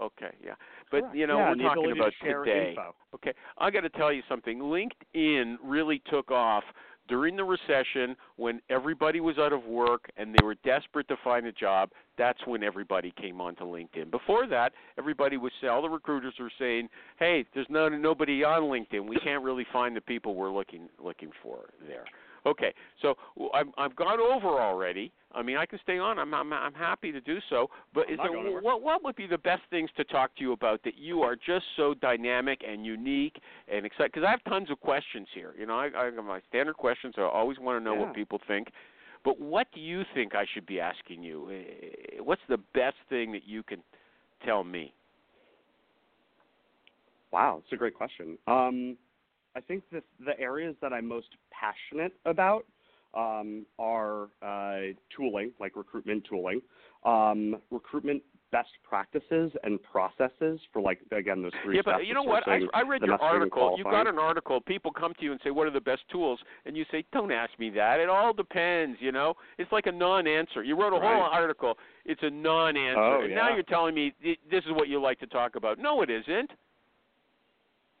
Okay, yeah. But Correct. you know, Yeah, we're talking about to today. info. Okay, I got to tell you something. LinkedIn really took off during the recession when everybody was out of work and they were desperate to find a job. That's when everybody came onto LinkedIn. Before that, everybody was all the recruiters were saying, "Hey, there's no nobody on LinkedIn. We can't really find the people we're looking looking for there." Okay, so I've I've gone over already. I mean, I can stay on. I'm I'm, I'm happy to do so. But I'm is there what what would be the best things to talk to you about that you are just so dynamic and unique and excited? Because I have tons of questions here. You know, I, I have my standard questions. I always want to know Yeah. what people think. But what do you think I should be asking you? Eh, What's the best thing that you can tell me? Wow, that's a great question. Um, I think the the areas that I'm most passionate about um, are uh, tooling, like recruitment tooling, um, recruitment best practices and processes for like again those three yeah, but you know what? I, I read your article. You've got an article. People come to you and say, "What are the best tools?" And you say, "Don't ask me that. It all depends." You know, it's like a non-answer. You wrote a whole article. It's a non-answer. Oh, and now you're telling me this is what you like to talk about. No, it isn't.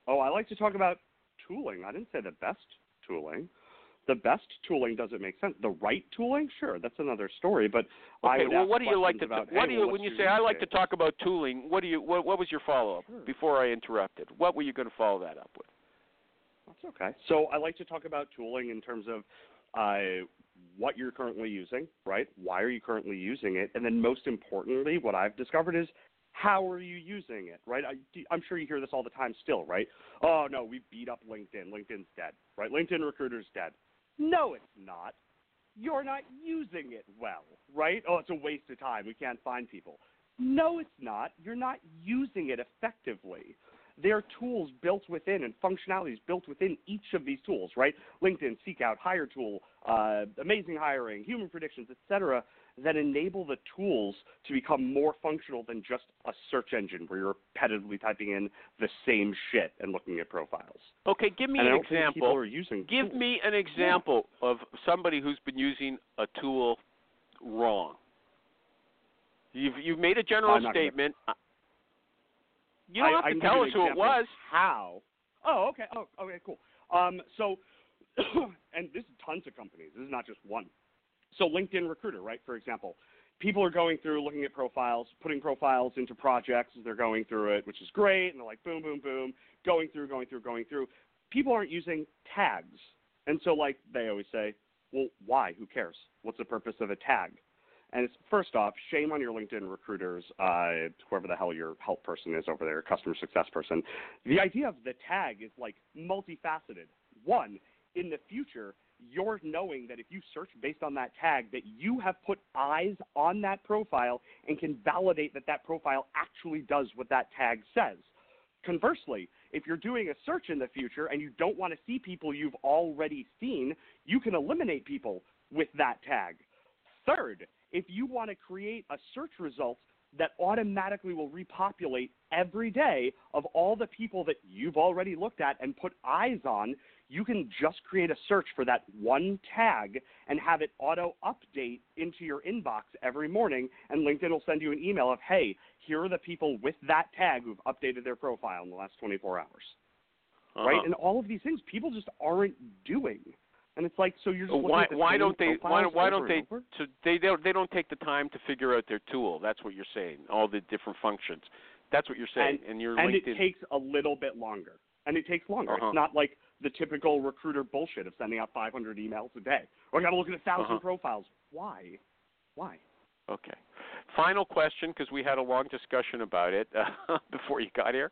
Oh, I like to talk about tooling. I didn't say the best tooling. The best tooling doesn't make sense. The right tooling, sure, that's another story. But I Okay. well, what do you like to? about, what hey, do you well, when you say I like to talk about tooling? What do you? What, what was your follow-up Sure. before I interrupted? What were you going to follow that up with? That's okay. So I like to talk about tooling in terms of uh, what you're currently using, right? Why are you currently using it? And then most importantly, what I've discovered is how are you using it, right? I, I'm sure you hear this all the time still, right? Oh, no, we beat up LinkedIn. LinkedIn's dead, right? LinkedIn Recruiter's dead. No, it's not. You're not using it well, right? Oh, it's a waste of time. We can't find people. No, it's not. You're not using it effectively. There are tools built within and functionalities built within each of these tools, right? LinkedIn, Seekout, Hiretual, uh, Amazing Hiring, Human Predictions, etc., that enable the tools to become more functional than just a search engine where you're repetitively typing in the same shit and looking at profiles. Okay, give me and I an example. Give tools. me an example of somebody who's been using a tool wrong. You've you've made a general gonna- statement. Uh, You don't I- have I to can tell us who it was. How? Oh, okay. Oh, okay, cool. Um, so, and this is tons of companies. This is not just one. So, LinkedIn Recruiter, right? For example, people are going through, looking at profiles, putting profiles into projects as they're going through it, which is great. And they're like, boom, boom, boom, going through, going through, going through. People aren't using tags, and so like they always say, well, why? Who cares? What's the purpose of a tag? And it's first off, shame on your LinkedIn recruiters, uh, whoever the hell your help person is over there, customer success person. The idea of the tag is like multifaceted. One, in the future, you're knowing that if you search based on that tag, that you have put eyes on that profile and can validate that that profile actually does what that tag says. Conversely, if you're doing a search in the future and you don't want to see people you've already seen, you can eliminate people with that tag. Third, if you want to create a search result that automatically will repopulate every day of all the people that you've already looked at and put eyes on, you can just create a search for that one tag and have it auto update into your inbox every morning. And LinkedIn will send you an email of, hey, here are the people with that tag who've updated their profile in the last 24 hours. Uh-huh. Right? And all of these things people just aren't doing. And it's like, so you're just why why don't they why, why don't they so they don't they don't take the time to figure out their tool that's what you're saying all the different functions that's what you're saying and, your and LinkedIn it takes a little bit longer. And it takes longer. Uh-huh. It's not like the typical recruiter bullshit of sending out 500 emails a day. Or I got to look at a 1000 Uh-huh. profiles. Why? Why? Okay. Final question, because we had a long discussion about it uh, before you got here.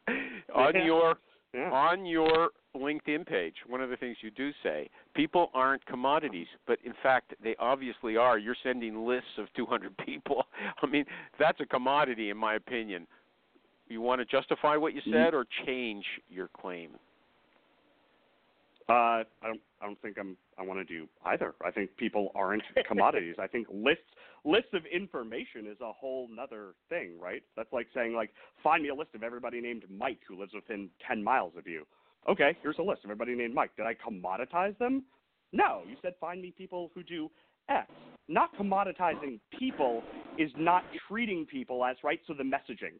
On your Yeah. on your LinkedIn page, one of the things you do say, people aren't commodities, but in fact they obviously are. You're sending lists of 200 people. I mean, that's a commodity in my opinion. You want to justify what you Mm-hmm. said or change your claim? Uh, I don't. I don't think I'm. I want to do either. I think people aren't commodities. I think lists lists of information is a whole nother thing, right? That's like saying like, find me a list of everybody named Mike who lives within 10 miles of you. Okay, here's a list of everybody named Mike. Did I commoditize them? No. You said find me people who do X. Not commoditizing people is not treating people as right. So the messaging.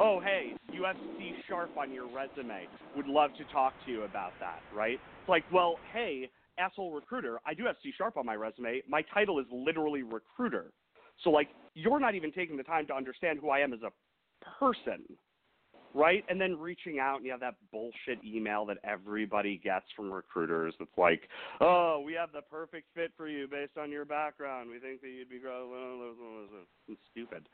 Oh, hey, you have C sharp on your resume. Would love to talk to you about that, right? It's like, well, hey, asshole recruiter, I do have C sharp on my resume. My title is literally recruiter. So, like, you're not even taking the time to understand who I am as a person, right? And then reaching out and you have that bullshit email that everybody gets from recruiters that's like, oh, we have the perfect fit for you based on your background. We think that you'd be great." it's stupid,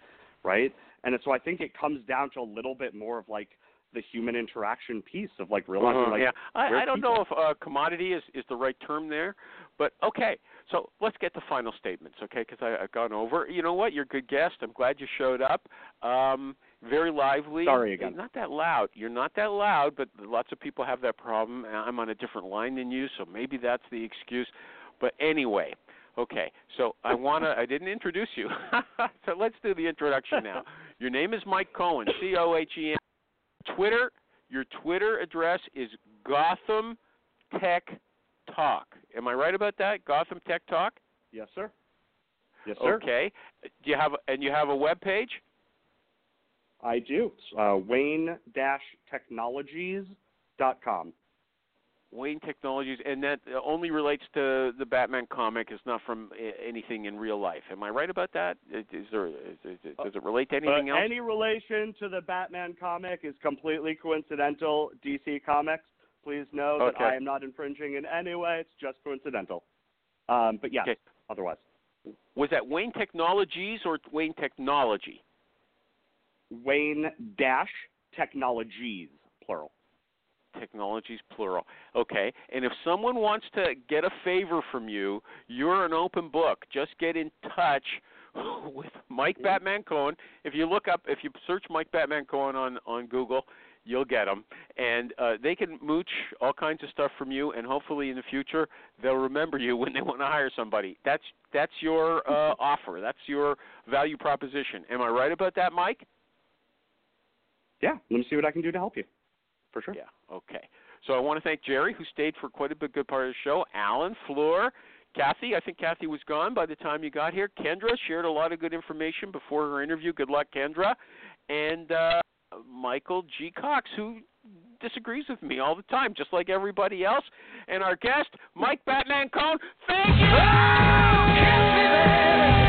right? And so I think it comes down to a little bit more of like the human interaction piece of like realizing Uh-huh, like yeah, I, I don't people. know if uh, commodity is is the right term there, but okay. So let's get to final statements, okay? Because I've gone over. You know what? You're a good guest. I'm glad you showed up. Um, very lively. Sorry again. Not that loud. You're not that loud, but lots of people have that problem. I'm on a different line than you, so maybe that's the excuse. But anyway, okay. So I wanna. I didn't introduce you, so let's do the introduction now. Your name is Mike Cohen, C O H E N. Twitter, your Twitter address is Gotham Tech Talk. Am I right about that? Gotham Tech Talk? Yes, sir. Yes, sir. Okay. Do you have and you have a web page? I do. Uh, Wayne-Technologies.com. Wayne Technologies, and that only relates to the Batman comic. It's not from anything in real life. Am I right about that? Is there? Is, is, does it relate to anything Uh, else? Any relation to the Batman comic is completely coincidental. DC Comics, please know that I am not infringing in any way. It's just coincidental. Um, but yes, Okay. otherwise. Was that Wayne Technologies or Wayne Technology? Wayne dash Technologies, plural. Technologies plural. Okay. And if someone wants to get a favor from you, you're an open book. Just get in touch with Mike Batman Cohen. If you look up, if you search Mike Batman Cohen on on Google, you'll get him. And uh, they can mooch all kinds of stuff from you, and hopefully in the future they'll remember you when they want to hire somebody. That's that's your uh, offer. That's your value proposition. Am I right about that, Mike? Yeah, let me see what I can do to help you. For sure. Yeah. Okay. So I want to thank Jerry, who stayed for quite a bit, good part of the show. Alan, Floor, Kathy. I think Kathy was gone by the time you got here. Kendra shared a lot of good information before her interview. Good luck, Kendra. And uh, Michael G. Cox, who disagrees with me all the time, just like everybody else. And our guest, Mike Batman Cohen. Thank you.